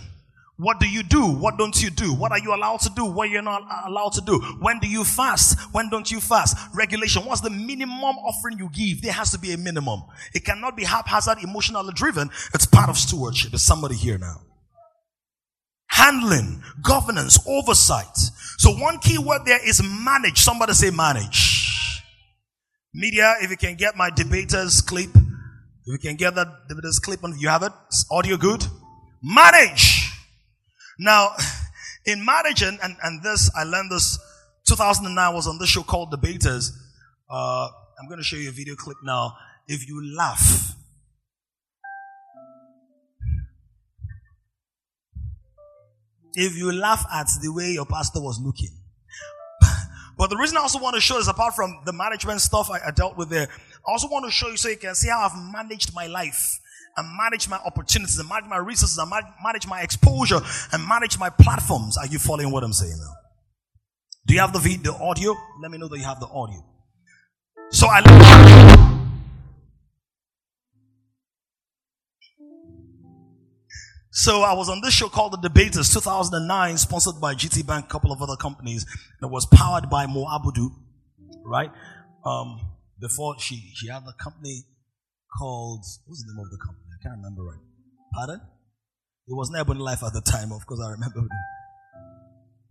What do you do? What don't you do? What are you allowed to do? What you're not allowed to do? When do you fast? When don't you fast? Regulation. What's the minimum offering you give? There has to be a minimum. It cannot be haphazard, emotionally driven. It's part of stewardship. There's somebody here now. Handling, governance, oversight. So one key word there is manage. Somebody say manage. Media, if you can get my debaters clip, if you can get that debaters clip and you have it. Audio good. Manage. Now, in marriage, and, and, and this, I learned this 2009 was on this show called Debaters. Uh, I'm going to show you a video clip now. If you laugh, if you laugh at the way your pastor was looking. but the reason I also want to show is apart from the management stuff I, I dealt with there, I also want to show you so you can see how I've managed my life and manage my opportunities and manage my resources and manage my exposure and manage my platforms. Are you following what I'm saying now? Do you have the video, the audio? Let me know that you have the audio. So I. So I was on this show called The Debaters 2009, sponsored by GT Bank, a couple of other companies. It was powered by Mo Abudu, right? Um, before she, she had the company called, what's the name of the company? I can't remember right. Pardon? It was never in Life at the time, of course, I remember.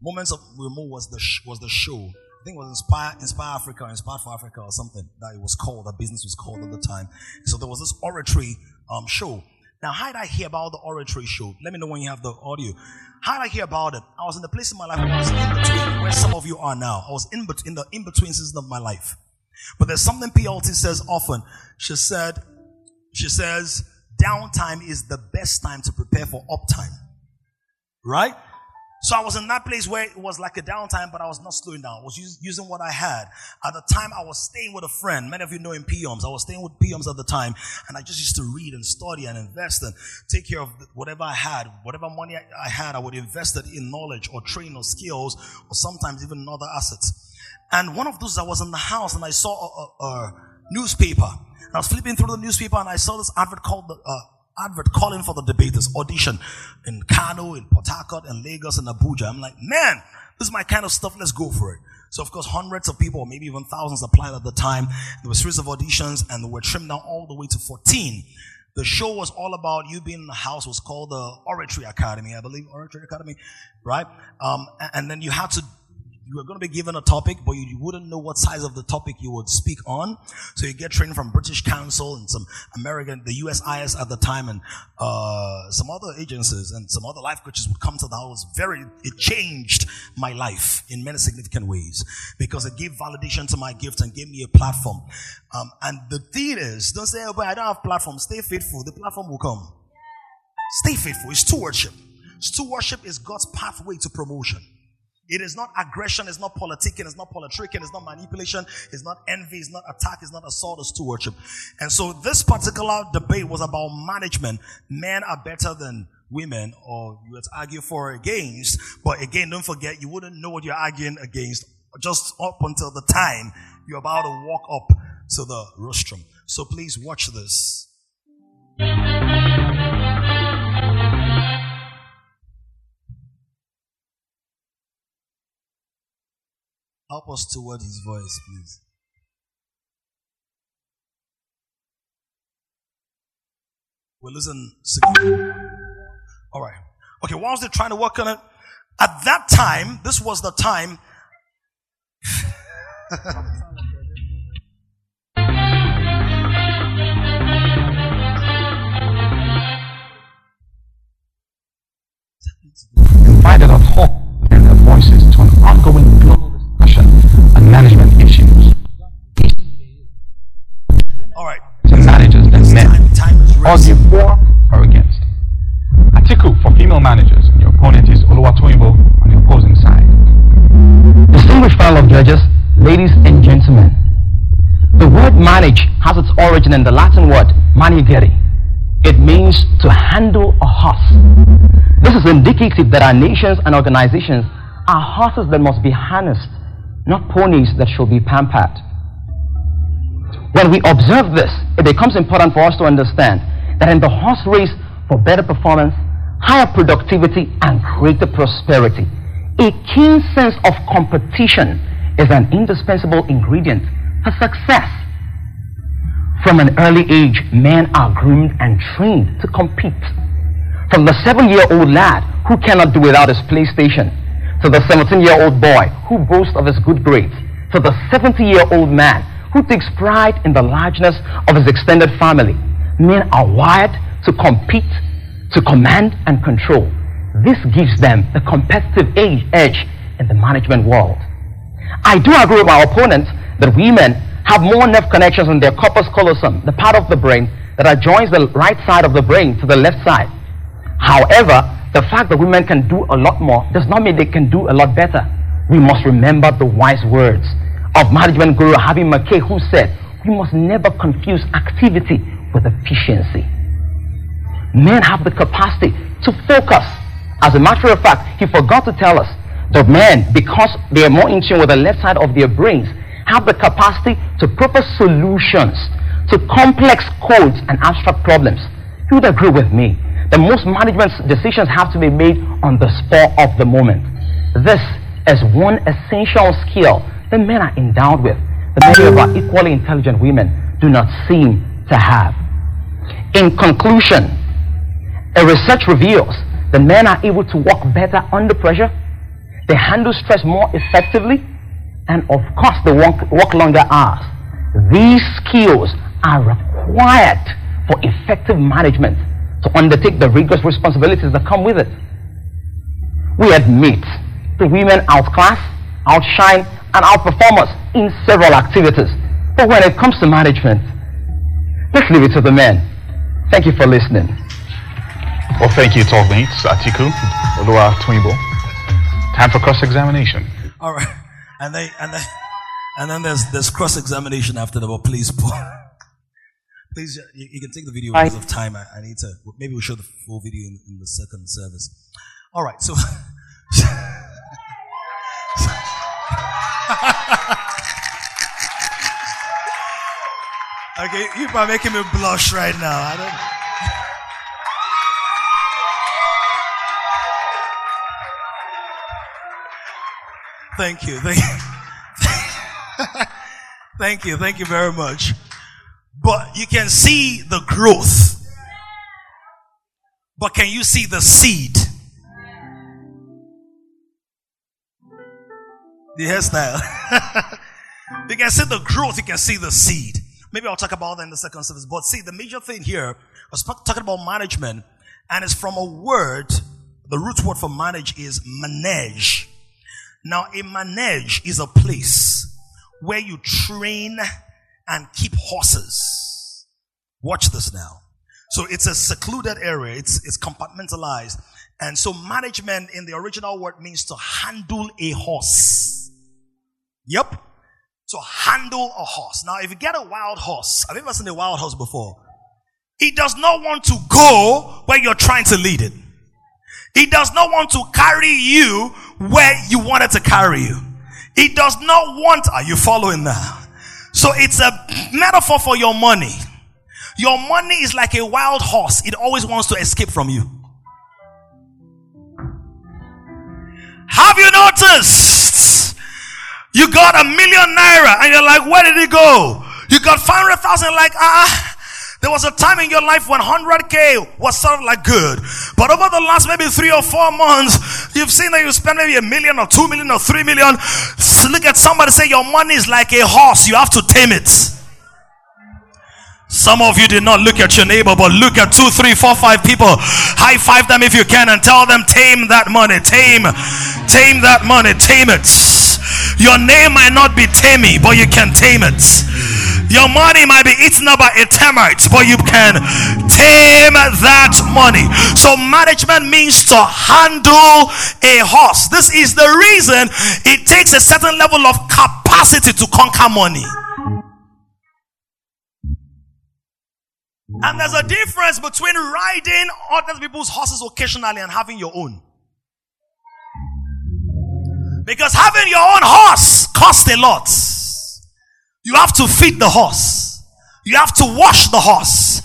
Moments with Mo was the, sh- was the show. I think it was Inspire, Inspire Africa, Inspire for Africa, or something that it was called, that business was called at the time. So there was this oratory um, show. Now, how did I hear about the oratory show? Let me know when you have the audio. How did I hear about it? I was in the place in my life where I was in between, where some of you are now. I was in, between, in the in between season of my life. But there's something PLT says often. She said, she says, downtime is the best time to prepare for uptime. Right? So I was in that place where it was like a downtime, but I was not slowing down. I was using what I had. At the time, I was staying with a friend. Many of you know in PMs. I was staying with PMs at the time, and I just used to read and study and invest and take care of whatever I had. Whatever money I had, I would invest it in knowledge or training or skills or sometimes even other assets. And one of those, I was in the house and I saw a, a, a newspaper. And I was flipping through the newspaper and I saw this advert called the, uh, advert calling for the debaters, audition in Kano, in Port Harcourt, in Lagos, and Abuja. I'm like, man, this is my kind of stuff. Let's go for it. So of course, hundreds of people, maybe even thousands applied at the time. There were series of auditions and they were trimmed down all the way to 14. The show was all about you being in the house was called the Oratory Academy, I believe, Oratory Academy, right? Um, and then you had to you were going to be given a topic, but you, wouldn't know what size of the topic you would speak on. So you get training from British Council and some American, the USIS at the time, and uh, some other agencies and some other life coaches would come to the house. Very, it changed my life in many significant ways because it gave validation to my gift and gave me a platform. Um, and the thing is, don't say, "Oh, but I don't have platform." Stay faithful. The platform will come. Stay faithful. It's stewardship. Stewardship is God's pathway to promotion. It is not aggression, it's not politicking, it's not politicking, it's not manipulation, it's not envy, it's not attack, it's not assault, it's stewardship. And so this particular debate was about management. Men are better than women, or you would argue for or against. But again, don't forget, you wouldn't know what you're arguing against just up until the time you're about to walk up to the rostrum. So please watch this. Help us toward his voice, please. We'll listen All right. Okay, whilst they're trying to work on it, at that time, this was the time. management issues. All right. And managers and men Time, time is argue for or against. Article for female managers, and your opponent is Oluwatoyibo on the opposing side. Distinguished panel of judges, ladies and gentlemen, the word manage has its origin in the Latin word manigere. It means to handle a horse. This is indicative that our nations and organizations are horses that must be harnessed, not ponies that shall be pampered. When we observe this, it becomes important for us to understand that in the horse race for better performance, higher productivity, and greater prosperity, a keen sense of competition is an indispensable ingredient for success. From an early age, men are groomed and trained to compete. From the seven year old lad who cannot do without his PlayStation, to the 17 year old boy who boasts of his good grades, to the 70 year old man who takes pride in the largeness of his extended family. Men are wired to compete, to command and control. This gives them the competitive edge in the management world. I do agree with my opponent that women have more nerve connections in their corpus callosum, the part of the brain that adjoins the right side of the brain to the left side. However, the fact that women can do a lot more does not mean they can do a lot better. We must remember the wise words of management guru Harvey Mackay, who said, We must never confuse activity with efficiency. Men have the capacity to focus. As a matter of fact, he forgot to tell us that men, because they are more in tune with the left side of their brains, have the capacity to propose solutions to complex codes and abstract problems. You would agree with me that most management decisions have to be made on the spur of the moment. This is one essential skill that men are endowed with that many of our equally intelligent women do not seem to have. In conclusion, a research reveals that men are able to work better under pressure, they handle stress more effectively, and of course, they work, work longer hours. These skills are required for effective management to undertake the rigorous responsibilities that come with it. We admit the women outclass, outshine, and outperform us in several activities. But when it comes to management, let's leave it to the men. Thank you for listening. Well, thank you, talk mates. Atiku, Oluwatoyibo. Time for cross-examination. All right. And then, and then, and then there's, there's cross examination after that, but please, Please, uh, you, you can take the video because of time. I, I, need to. Maybe we'll show the full video in, in the second service. All right. So. okay, you are making me blush right now. I don't. Thank you. Thank you. Thank you. Thank you very much. But you can see the growth. But can you see the seed? The hairstyle. you can see the growth, you can see the seed. Maybe I'll talk about that in the second service. But see, the major thing here, I was talking about management, and it's from a word, the root word for manage is manage. Now, a manage is a place where you train and keep horses. Watch this now. So it's a secluded area. It's, it's compartmentalized. And so management in the original word means to handle a horse. Yep. To handle a horse. Now, if you get a wild horse, have you ever seen a wild horse before? It does not want to go where you're trying to lead it. It does not want to carry you where you want it to carry you. It does not want, are you following that? So it's a metaphor for your money. Your money is like a wild horse. It always wants to escape from you. Have you noticed? You got a million naira and you're like, where did it go? You got 500,000 like, ah, there was a time in your life when 100k was sort of like good. But over the last maybe three or four months, you've seen that you spend maybe a million or two million or three million. Look at somebody say your money is like a horse. You have to tame it. Some of you did not look at your neighbor, but look at two, three, four, five people. High five them if you can and tell them, tame that money. Tame, tame that money. Tame it. Your name might not be Tammy, but you can tame it. Your money might be eaten up by a termite, but you can tame that money. So management means to handle a horse. This is the reason it takes a certain level of capacity to conquer money. And there's a difference between riding other people's horses occasionally and having your own. Because having your own horse costs a lot. You have to feed the horse. You have to wash the horse.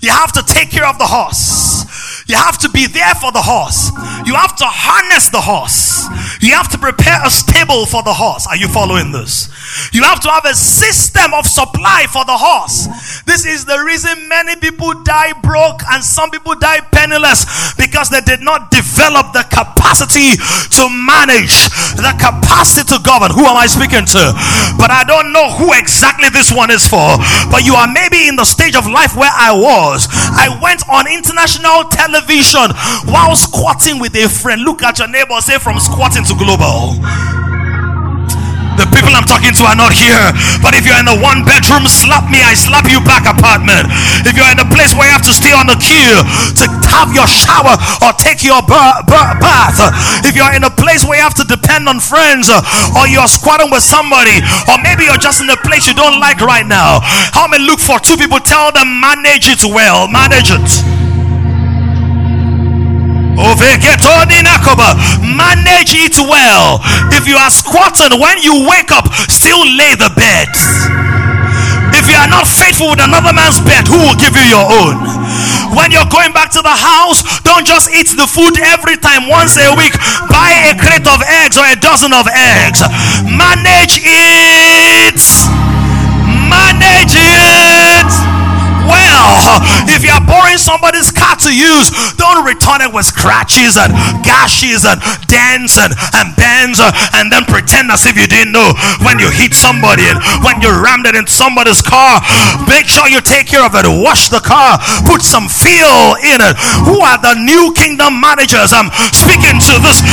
You have to take care of the horse. You have to be there for the horse. You have to harness the horse. You have to prepare a stable for the horse. Are you following this? You have to have a system of supply for the horse. This is the reason many people die broke and some people die penniless because they did not develop the capacity to manage, the capacity to govern. Who am I speaking to? But I don't know who exactly this one is for. But you are maybe in the stage of life where I was. I went on international television while squatting with a friend. Look at your neighbor, say from squatting to global. The I'm talking to are not here. But if you're in a one bedroom, slap me, I slap you back apartment. If you're in a place where you have to stay on the queue to have your shower or take your bath, if you're in a place where you have to depend on friends uh, or you're squatting with somebody, or maybe you're just in a place you don't like right now, how many look for two people? Tell them manage it well, manage it. Manage it well. If you are squatting, when you wake up, still lay the bed. If you are not faithful with another man's bed, who will give you your own? When you're going back to the house, don't just eat the food every time once a week. Buy a crate of eggs or a dozen of eggs. Manage it. Manage it well. If you are borrowing somebody's car to use, don't return it with scratches and gashes and dents and, and bends and then pretend as if you didn't know when you hit somebody and when you rammed it in somebody's car. Make sure you take care of it. Wash the car. Put some feel in it. Who are the new kingdom managers? I'm speaking to this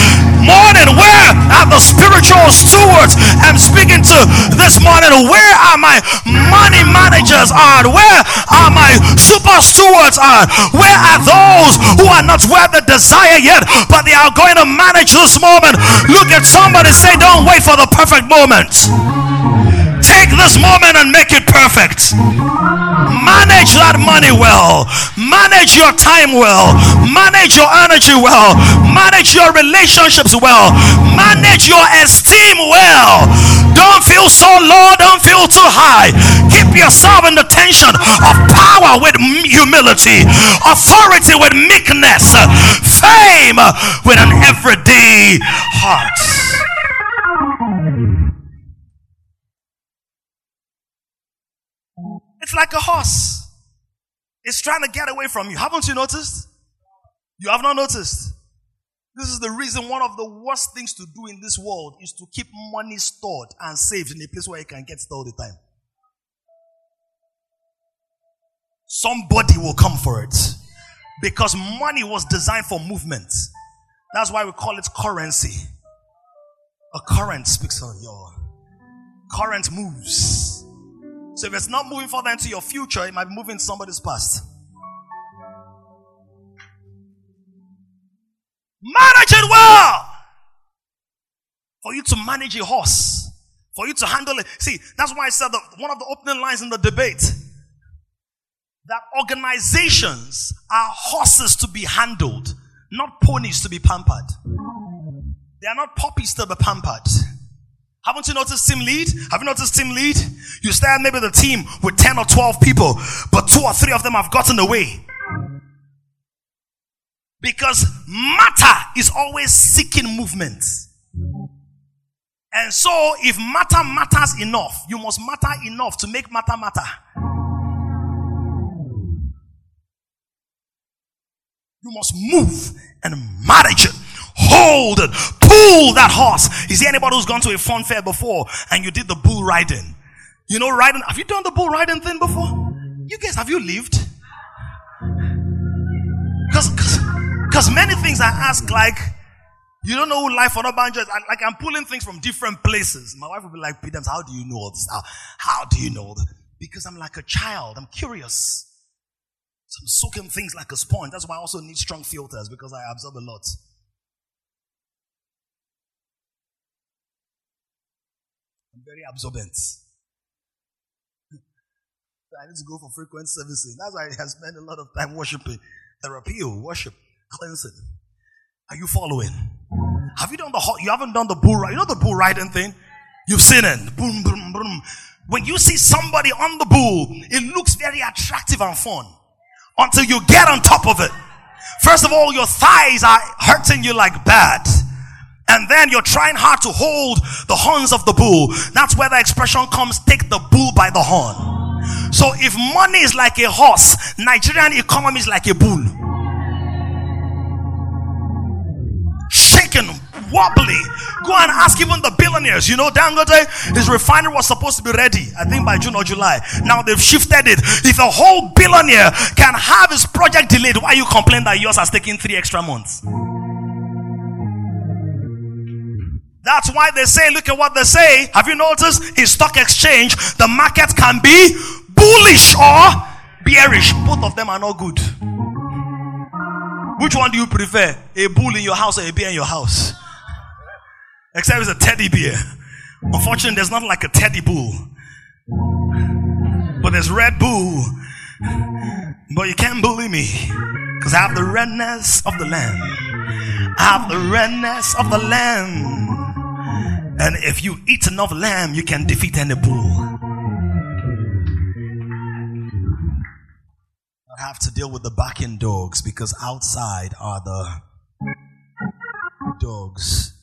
morning. Where are the spiritual stewards? I'm speaking to this morning. Where are my money managers? Are where are are my super stewards are? Where are those who are not where the desire yet, but they are going to manage this moment? Look at somebody say, Don't wait for the perfect moment. Take this moment and make it perfect. Manage that money well. Manage your time well. Manage your energy well. Manage your relationships well. Manage your esteem well. Don't feel so low. Don't feel too high. Keep yourself in the tension of power with humility, authority with meekness, fame with an everyday heart. It's like a horse. It's trying to get away from you. Haven't you noticed? You have not noticed. This is the reason one of the worst things to do in this world is to keep money stored and saved in a place where it can get stored all the time. Somebody will come for it. Because money was designed for movement. That's why we call it currency. A current speaks of your current moves. So if it's not moving further into your future, it might be moving somebody's past. Manage it well. For you to manage a horse, for you to handle it. See, that's why I said that one of the opening lines in the debate that organizations are horses to be handled, not ponies to be pampered. They are not puppies to be pampered. Haven't you noticed team lead? Have you noticed team lead? You start maybe the team with 10 or 12 people, but two or three of them have gotten away. Because matter is always seeking movement. And so, if matter matters enough, you must matter enough to make matter matter. You must move and manage it. Hold it. Pull that horse. Is there anybody who's gone to a fun fair before and you did the bull riding? You know, riding. Have you done the bull riding thing before? You guys, have you lived? Because, many things I ask, like, you don't know who life for no boundaries. Like, I'm pulling things from different places. My wife will be like, Peter, how do you know all this? How, how do you know? Because I'm like a child. I'm curious. So I'm soaking things like a sponge. That's why I also need strong filters because I absorb a lot. I'm very absorbent. so I need to go for frequent servicing. That's why I spend a lot of time worshiping. Therapy, oh, worship, cleansing. Are you following? Have you done the you haven't done the bull ride? You know the bull riding thing? You've seen it. Boom, boom, boom. When you see somebody on the bull, it looks very attractive and fun until you get on top of it. First of all, your thighs are hurting you like bad. And then you're trying hard to hold the horns of the bull. That's where the expression comes, take the bull by the horn. So if money is like a horse, Nigerian economy is like a bull. Shaken, wobbly. Go and ask even the billionaires. You know, Dangote, his refinery was supposed to be ready, I think by June or July. Now they've shifted it. If a whole billionaire can have his project delayed, why you complain that yours has taken three extra months? That's why they say, look at what they say. Have you noticed? In stock exchange, the market can be bullish or bearish. Both of them are not good. Which one do you prefer? A bull in your house or a bear in your house? Except it's a teddy bear. Unfortunately, there's not like a teddy bull. But there's Red Bull. But you can't bully me. Because I have the redness of the land. I have the redness of the land. And if you eat enough lamb, you can defeat any bull. I have to deal with the backing dogs because outside are the dogs.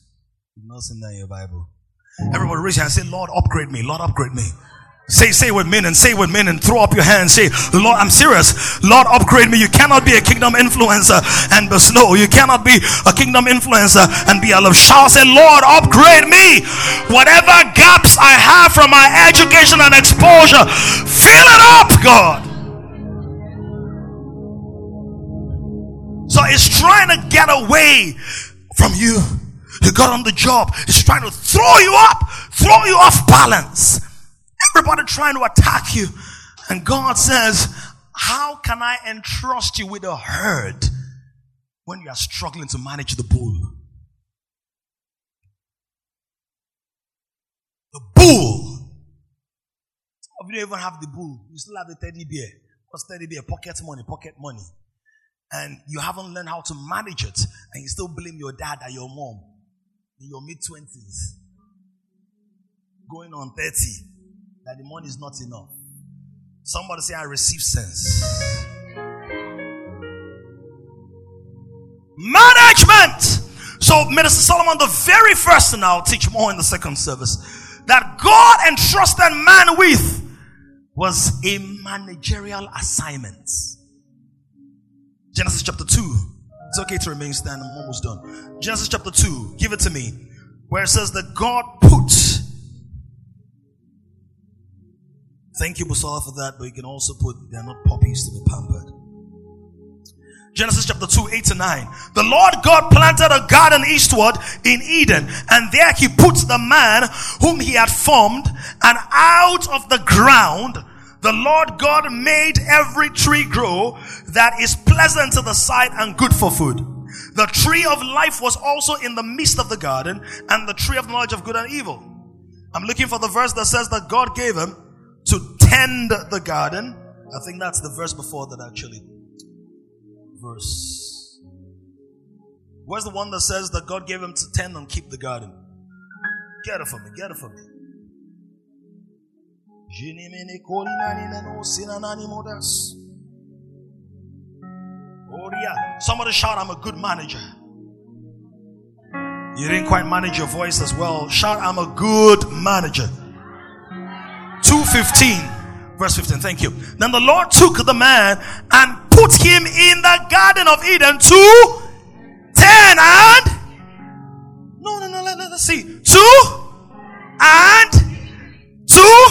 You've not seen that in your Bible. Everybody reach hand say, Lord, upgrade me. Lord, upgrade me. Say, say with men and say with men and throw up your hands. Say, Lord, I'm serious. Lord, upgrade me. You cannot be a kingdom influencer and be slow. You cannot be a kingdom influencer and be a love. Shout, say, Lord, upgrade me. Whatever gaps I have from my education and exposure, fill it up, God. So it's trying to get away from you. You got on the job. It's trying to throw you up, throw you off balance. Everybody trying to attack you. And God says, How can I entrust you with a herd when you are struggling to manage the bull? The bull. Some you don't even have the bull. You still have the teddy bear. What's teddy bear? Pocket money, pocket money. And you haven't learned how to manage it. And you still blame your dad and your mom in your mid 20s. Going on 30 that the money is not enough. Somebody say, I receive sense. Management. So, Minister Solomon, the very first, and I'll teach more in the second service, that God entrusted man with was a managerial assignment. Genesis chapter 2. It's okay to remain standing. I'm almost done. Genesis chapter 2. Give it to me. Where it says that God put. Thank you, Busala, for that, but you can also put, they're not puppies to be pampered. Genesis chapter 2, 8 to 9. The Lord God planted a garden eastward in Eden, and there he put the man whom he had formed, and out of the ground the Lord God made every tree grow that is pleasant to the sight and good for food. The tree of life was also in the midst of the garden, and the tree of knowledge of good and evil. I'm looking for the verse that says that God gave him to tend the garden. I think that's the verse before that actually verse. Where's the one that says that God gave him to tend and keep the garden? Get it for me, get it for me. Somebody shout, I'm a good manager. You didn't quite manage your voice as well. Shout, I'm a good manager. 215 verse 15 thank you then the lord took the man and put him in the Garden of Eden to ten and no, no, no. Let, let, us see. Two and two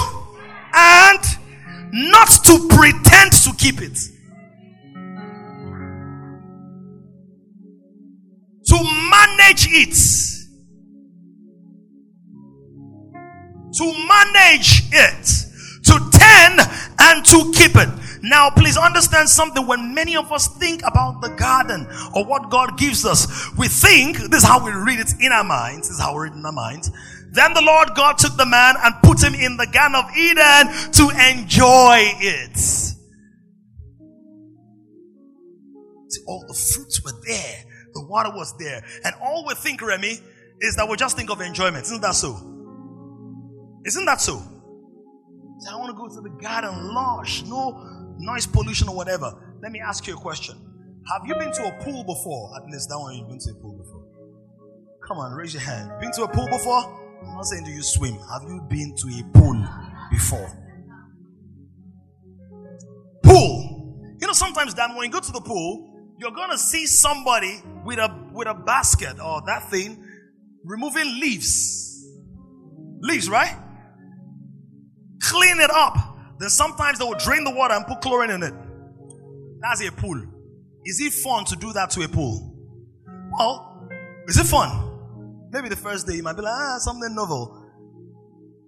and not to pretend to keep it. To manage it. To manage it. To tend and to keep it. Now, please understand something. When many of us think about the garden or what God gives us, we think this is how we read it in our minds. This is how we read it in our minds. Then the Lord God took the man and put him in the Garden of Eden to enjoy it. See, all the fruits were there, the water was there, and all we think, Remy, is that we just think of enjoyment. Isn't that so? Isn't that so? I want to go to the garden, lush, no noise pollution or whatever. Let me ask you a question. Have you been to a pool before? At least that one you've been to a pool before. Come on, raise your hand. Been to a pool before? I'm not saying do you swim. Have you been to a pool before? Pool. You know, sometimes Dan, when you go to the pool, you're gonna see somebody with a with a basket or that thing removing leaves. Leaves, right? Clean it up. Then sometimes they will drain the water and put chlorine in it. That's a pool. Is it fun to do that to a pool? Well, is it fun? Maybe the first day you might be like, ah, something novel.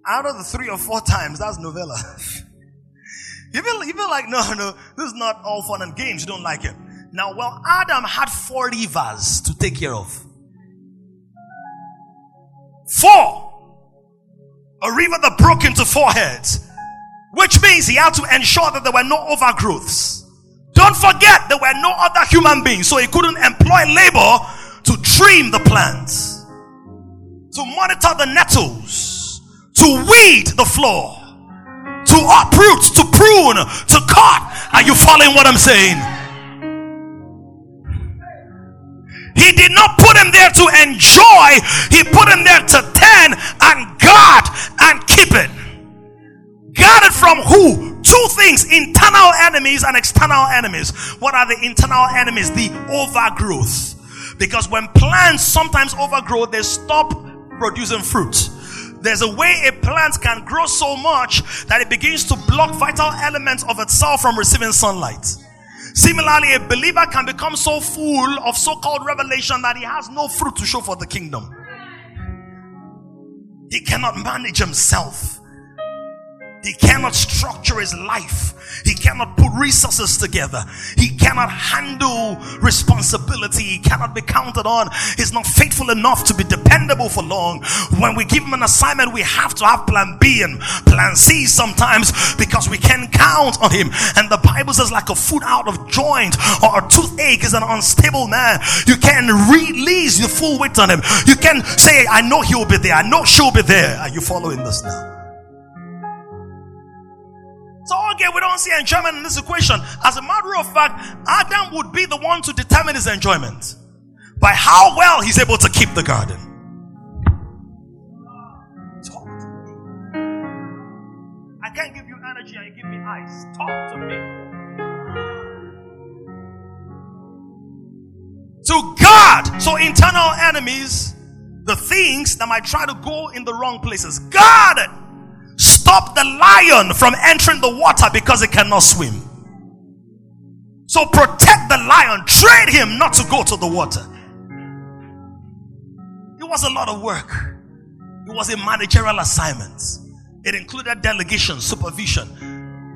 Out of the three or four times, that's novella. you, feel, you feel like, no, no, this is not all fun and games. You don't like it. Now, well, Adam had four rivers to take care of. Four. A river that broke into four heads. Which means he had to ensure that there were no overgrowths. Don't forget there were no other human beings, so he couldn't employ labor to trim the plants, to monitor the nettles, to weed the floor, to uproot, to prune, to cut. Are you following what I'm saying? He did not put him there to enjoy, he put him there to from who? Two things internal enemies and external enemies. What are the internal enemies? The overgrowth. Because when plants sometimes overgrow, they stop producing fruit. There's a way a plant can grow so much that it begins to block vital elements of itself from receiving sunlight. Similarly, a believer can become so full of so called revelation that he has no fruit to show for the kingdom. He cannot manage himself. He cannot structure his life. He cannot put resources together. He cannot handle responsibility. He cannot be counted on. He's not faithful enough to be dependable for long. When we give him an assignment, we have to have plan B and plan C sometimes because we can count on him. And the Bible says, like a foot out of joint or a toothache is an unstable man. You can release your full weight on him. You can say, I know he'll be there. I know she'll be there. Are you following this now? So again, we don't see enjoyment in this equation. As a matter of fact, Adam would be the one to determine his enjoyment by how well he's able to keep the garden. Talk to me. I can't give you energy and you give me eyes. Talk to me. To God, so internal enemies, the things that might try to go in the wrong places. God stop the lion from entering the water because it cannot swim. So protect the lion, train him not to go to the water. It was a lot of work. It was a managerial assignment. It included delegation, supervision,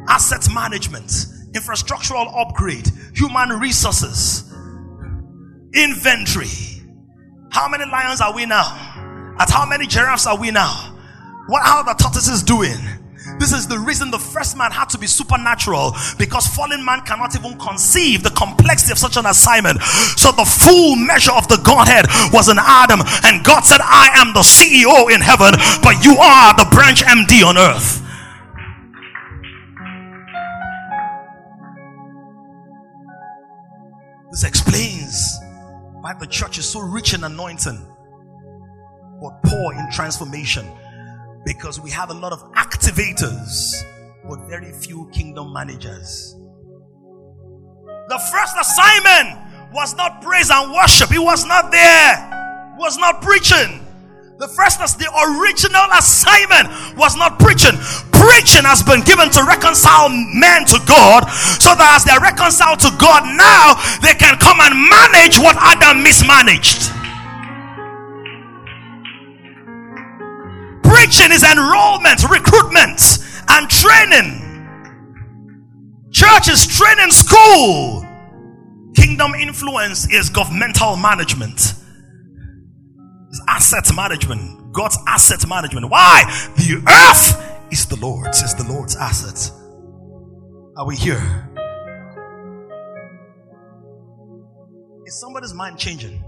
asset management, infrastructural upgrade, human resources, inventory. How many lions are we now? At how many giraffes are we now? What are the tortoises doing? This is the reason the first man had to be supernatural because fallen man cannot even conceive the complexity of such an assignment. So the full measure of the Godhead was in Adam, and God said, I am the CEO in heaven, but you are the branch MD on earth. This explains why the church is so rich in anointing but poor in transformation because we have a lot of activators but very few kingdom managers. The first assignment was not praise and worship, he was not there, he was not preaching. The first, the original assignment was not preaching. Preaching has been given to reconcile men to God, so that as they're reconciled to God now, they can come and manage what Adam mismanaged. Preaching is enrollment, recruitment, and training. Church is training school. Kingdom influence is governmental management. It's asset management. God's asset management. Why? The earth is the Lord's. It's the Lord's asset. Are we here? Is somebody's mind changing?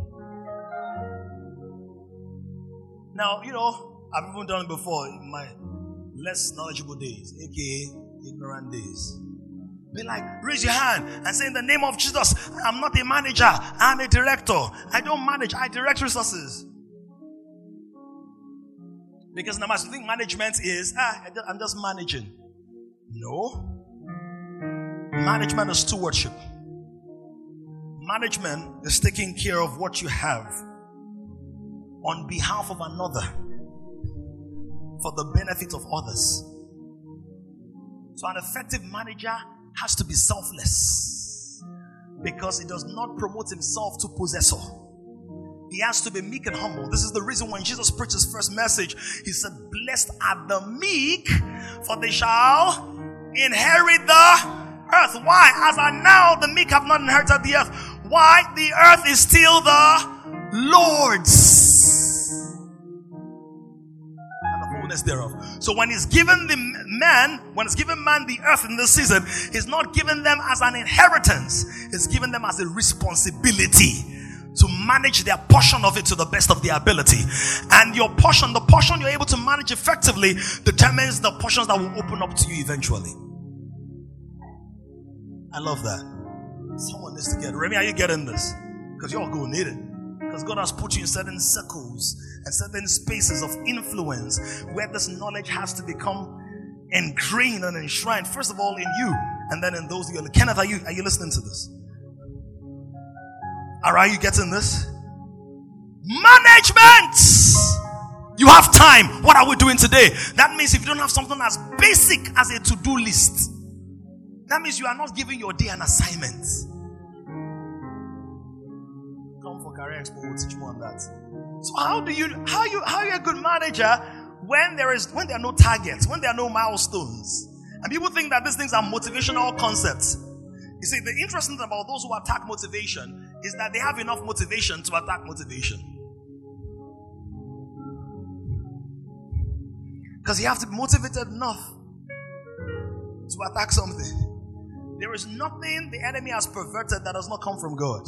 Now, you know, I've even done it before in my less knowledgeable days, aka ignorant days. Be like, raise your hand and say, In the name of Jesus, I'm not a manager, I'm a director. I don't manage, I direct resources. Because now, you think management is, ah, I'm just managing. No. Management is stewardship. Management is taking care of what you have on behalf of another for the benefit of others. So, an effective manager has to be selfless because he does not promote himself to possessor. He has to be meek and humble. This is the reason when Jesus preached his first message, he said, Blessed are the meek, for they shall inherit the earth. Why? As I now, the meek have not inherited the earth. Why? The earth is still the Lord's thereof. So when he's given the man, when he's given man the earth in this season, he's not giving them as an inheritance, he's given them as a responsibility to manage their portion of it to the best of their ability. And your portion, the portion you're able to manage effectively, determines the portions that will open up to you eventually. I love that. Someone needs to get it. Remy, are you getting this? Because you're going to need it. Because God has put you in certain circles and certain spaces of influence where this knowledge has to become ingrained and enshrined, first of all, in you, and then in those you Kenneth, are you are you listening to this? Are you getting this? Management! You have time. What are we doing today? That means if you don't have something as basic as a to-do list, that means you are not giving your day an assignment. Expo, we'll teach more on that. So how do you how you how are you a good manager when there is when there are no targets, when there are no milestones? And people think that these things are motivational concepts. You see, the interesting thing about those who attack motivation is that they have enough motivation to attack motivation. Because you have to be motivated enough to attack something. There is nothing the enemy has perverted that does not come from God.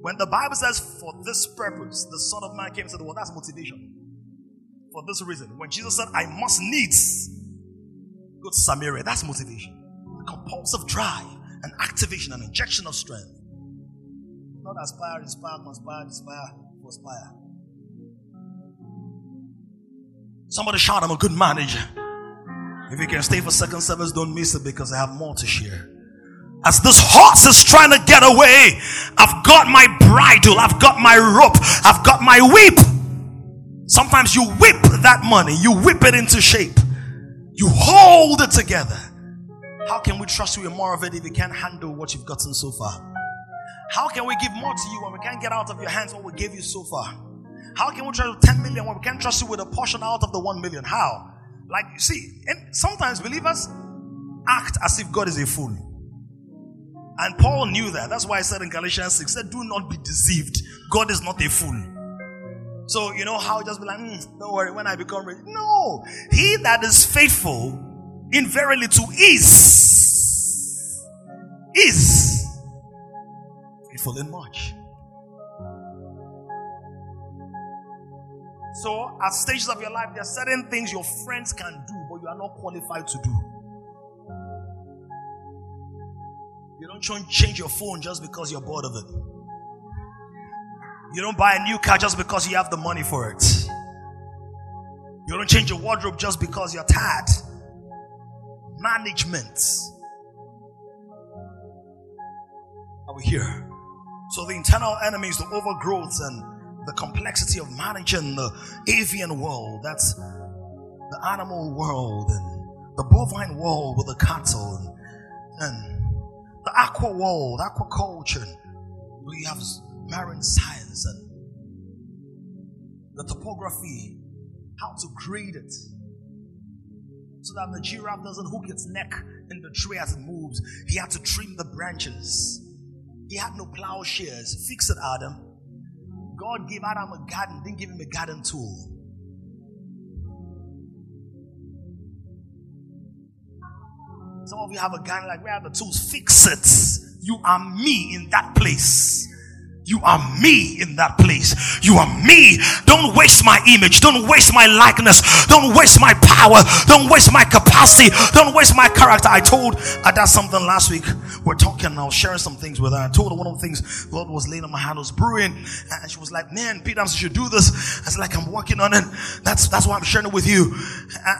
When the Bible says, for this purpose, the Son of Man came to the world, that's motivation. For this reason. When Jesus said, I must needs go to Samaria, that's motivation. A Compulsive drive, an activation, an injection of strength. Not aspire, inspire, conspire, inspire, conspire. Somebody shout, I'm a good manager. If you can stay for second service, don't miss it because I have more to share. As this horse is trying to get away, I've got my bridle, I've got my rope, I've got my whip. Sometimes you whip that money, you whip it into shape, you hold it together. How can we trust you in more of it if you can't handle what you've gotten so far? How can we give more to you when we can't get out of your hands what we gave you so far? How can we trust you 10 million when we can't trust you with a portion out of the 1 million? How? Like, you see, and sometimes believers act as if God is a fool. And Paul knew that. That's why I said in Galatians 6, said, Do not be deceived. God is not a fool. So, you know how just be like, mm, don't worry, when I become rich. No. He that is faithful in very little is. Is. Faithful in much. So, at stages of your life, there are certain things your friends can do, but you are not qualified to do. Don't change your phone just because you're bored of it. You don't buy a new car just because you have the money for it. You don't change your wardrobe just because you're tired. Management. Are we here? So the internal enemies, the overgrowth and the complexity of managing the avian world, that's the animal world and the bovine world with the cattle and, and the aqua world, aquaculture. We have marine science and the topography, how to grade it so that the giraffe doesn't hook its neck in the tree as it moves. He had to trim the branches. He had no plowshares. Fix it, Adam. God gave Adam a garden, didn't give him a garden tool. Some of you have a gun like, where are the tools? Fix it. You are me in that place. You are me in that place. You are me. Don't waste my image. Don't waste my likeness. Don't waste my power. Don't waste my capacity. Don't waste my character. I told Ada something last week. We're talking. I was sharing some things with her. I told her one of the things Lord was laying on my hand was brewing, and she was like, "Man, Peter, I'm should do this." I said, "Like I'm working on it. That's that's why I'm sharing it with you."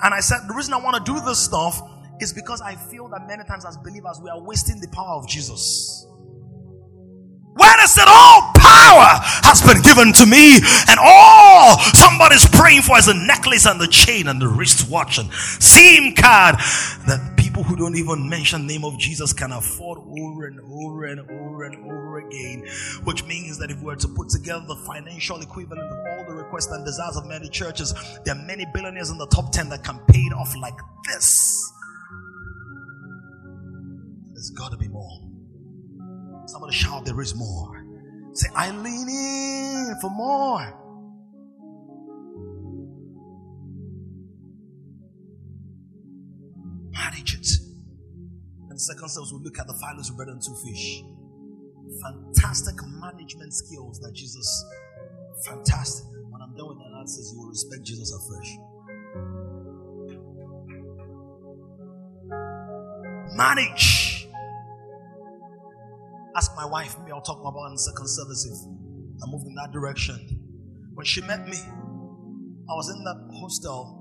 And I said, "The reason I want to do this stuff." Is because I feel that many times as believers we are wasting the power of Jesus. When is it all power has been given to me and all somebody's praying for is a necklace and the chain and the wristwatch and SIM card that people who don't even mention the name of Jesus can afford over and over and over and over again. Which means that if we were to put together the financial equivalent of all the requests and desires of many churches, there are many billionaires in the top 10 that can pay it off like this. There's got to be more. Somebody shout, There is more. Say, I lean in for more. Manage it. And second service, we look at the loaves of bread and two fish. Fantastic management skills that Jesus, fantastic. When I'm done with the analysis, you will respect Jesus afresh. Manage. Ask my wife, maybe I'll talk about in the second service if I moved in that direction. When she met me, I was in that hostel,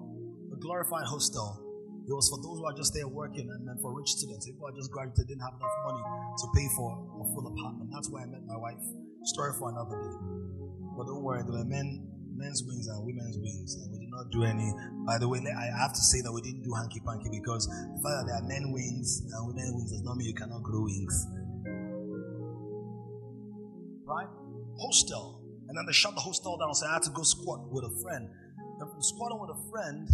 a glorified hostel. It was for those who are just there working and then for rich students. People who just graduated didn't have enough money to pay for a full apartment. That's where I met my wife. Story for another day. But don't worry, there were men, men's wings and women's wings, and we did not do any. By the way, I have to say that we didn't do hanky panky because the fact that there are men wings and women wings does not mean you cannot grow wings Hostel. And then they shut the hostel down. So I had to go squat with a friend. And from squatting with a friend,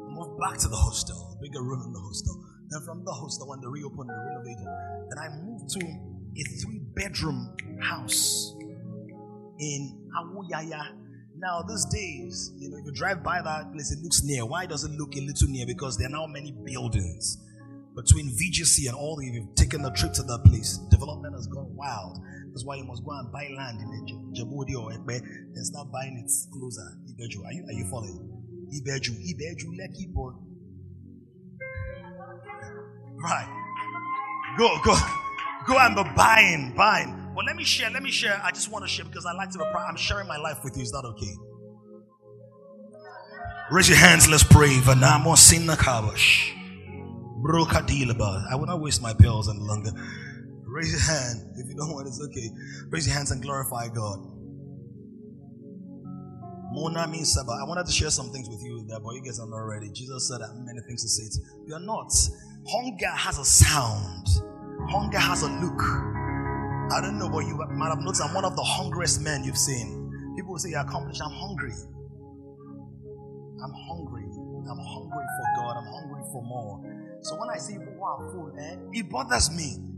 I moved back to the hostel, a bigger room in the hostel. Then from the hostel, when they reopened and renovated, then I moved to a three bedroom house in Awoyaya. Now, these days, you know, if you drive by that place, it looks near. Why does it look a little near? Because there are now many buildings between VGC and all. If you've taken a trip to that place, development has gone wild. That's why you must go and buy land in Djibouti or Epe and start buying it closer. Ibeju. Are you, are you following? Ibeju. Ibeju, Lekki, boy. Right. Go, go. Go and be buying, buying. But let me share, let me share. I just want to share because I like to be proud. I'm sharing my life with you. Is that okay? Raise your hands, let's pray. Vanamo Sinna Kabash. I will not waste my pills any longer. Raise your hand. If you don't want, it's okay. Raise your hands and glorify God. Mona means. I wanted to share some things with you there, but you guys are not ready. Jesus said that many things to say. You are not. Hunger has a sound. Hunger has a look. I don't know, but you might have noticed I'm one of the hungriest men you've seen. People will say, You're accomplished. I'm hungry. I'm hungry. I'm hungry for God. I'm hungry for more. So when I see people who are full, eh, it bothers me.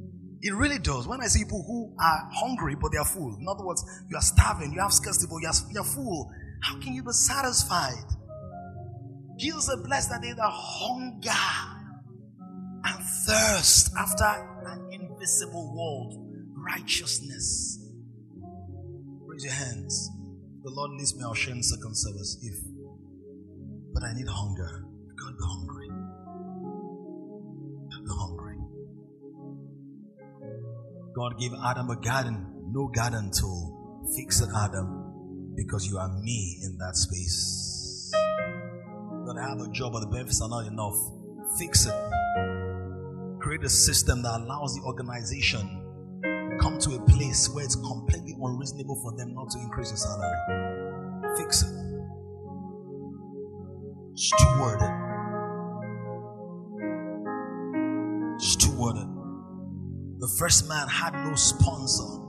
It really does. When I see people who are hungry but they are full, in other words, you are starving, you have scarcity, but you are, you are full. How can you be satisfied? Jesus said, Blessed are they that hunger and thirst after an invisible world, righteousness. Raise your hands. The Lord leads me, I'll share in second service. If, but I need hunger. God be hungry. Be hungry. God gave Adam a garden, no garden tool. Fix it, Adam, because you are me in that space. That I have a job, but the benefits are not enough. Fix it. Create a system that allows the organization come to a place where it's completely unreasonable for them not to increase your salary. Fix it. Steward it. Steward it. The first man had no sponsor,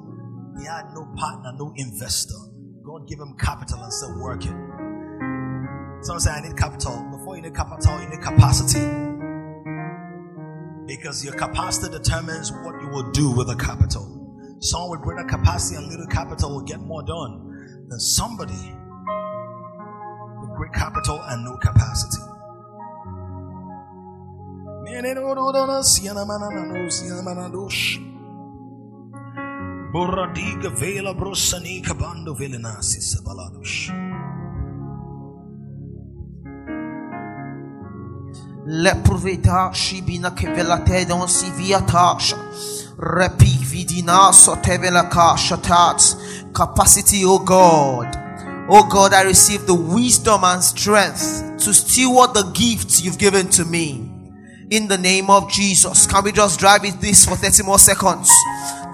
he had no partner, no investor. God gave him capital and said, Work it. Someone say, I need capital. Before you need capital, you need capacity. Because your capacity determines what you will do with the capital. Someone with greater capacity and little capital will get more done than somebody with great capital and no capacity. Boradiga vela brosani kabando velenasi sabaladush. Leproveta shibina kevela tedon siviatasha. Repi vidina sotevela kasha tats. Capacity, O God. Oh God, I receive the wisdom and strength to steward the gifts you've given to me in the name of Jesus. Can we just drive it this for 30 more seconds?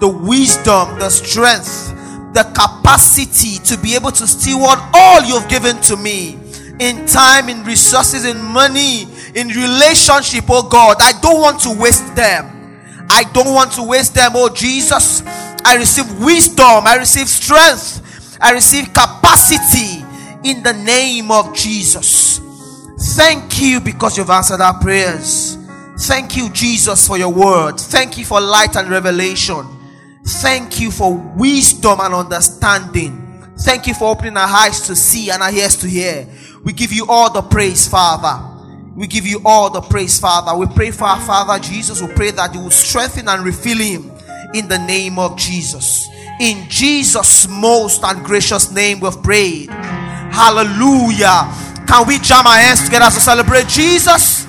The wisdom, the strength, the capacity to be able to steward all you've given to me in time, in resources, in money, in relationship, oh God. I don't want to waste them. I don't want to waste them, oh Jesus. I receive wisdom, I receive strength, I receive capacity in the name of Jesus. Thank you because you've answered our prayers. Thank you, Jesus, for your word. Thank you for light and revelation. Thank you for wisdom and understanding. Thank you for opening our eyes to see and our ears to hear. We give you all the praise, Father. We give you all the praise, Father. We pray for our Father Jesus. We pray that you will strengthen and refill him in the name of Jesus. In Jesus' most and gracious name, we've prayed. Hallelujah. Can we jam our hands together to celebrate Jesus?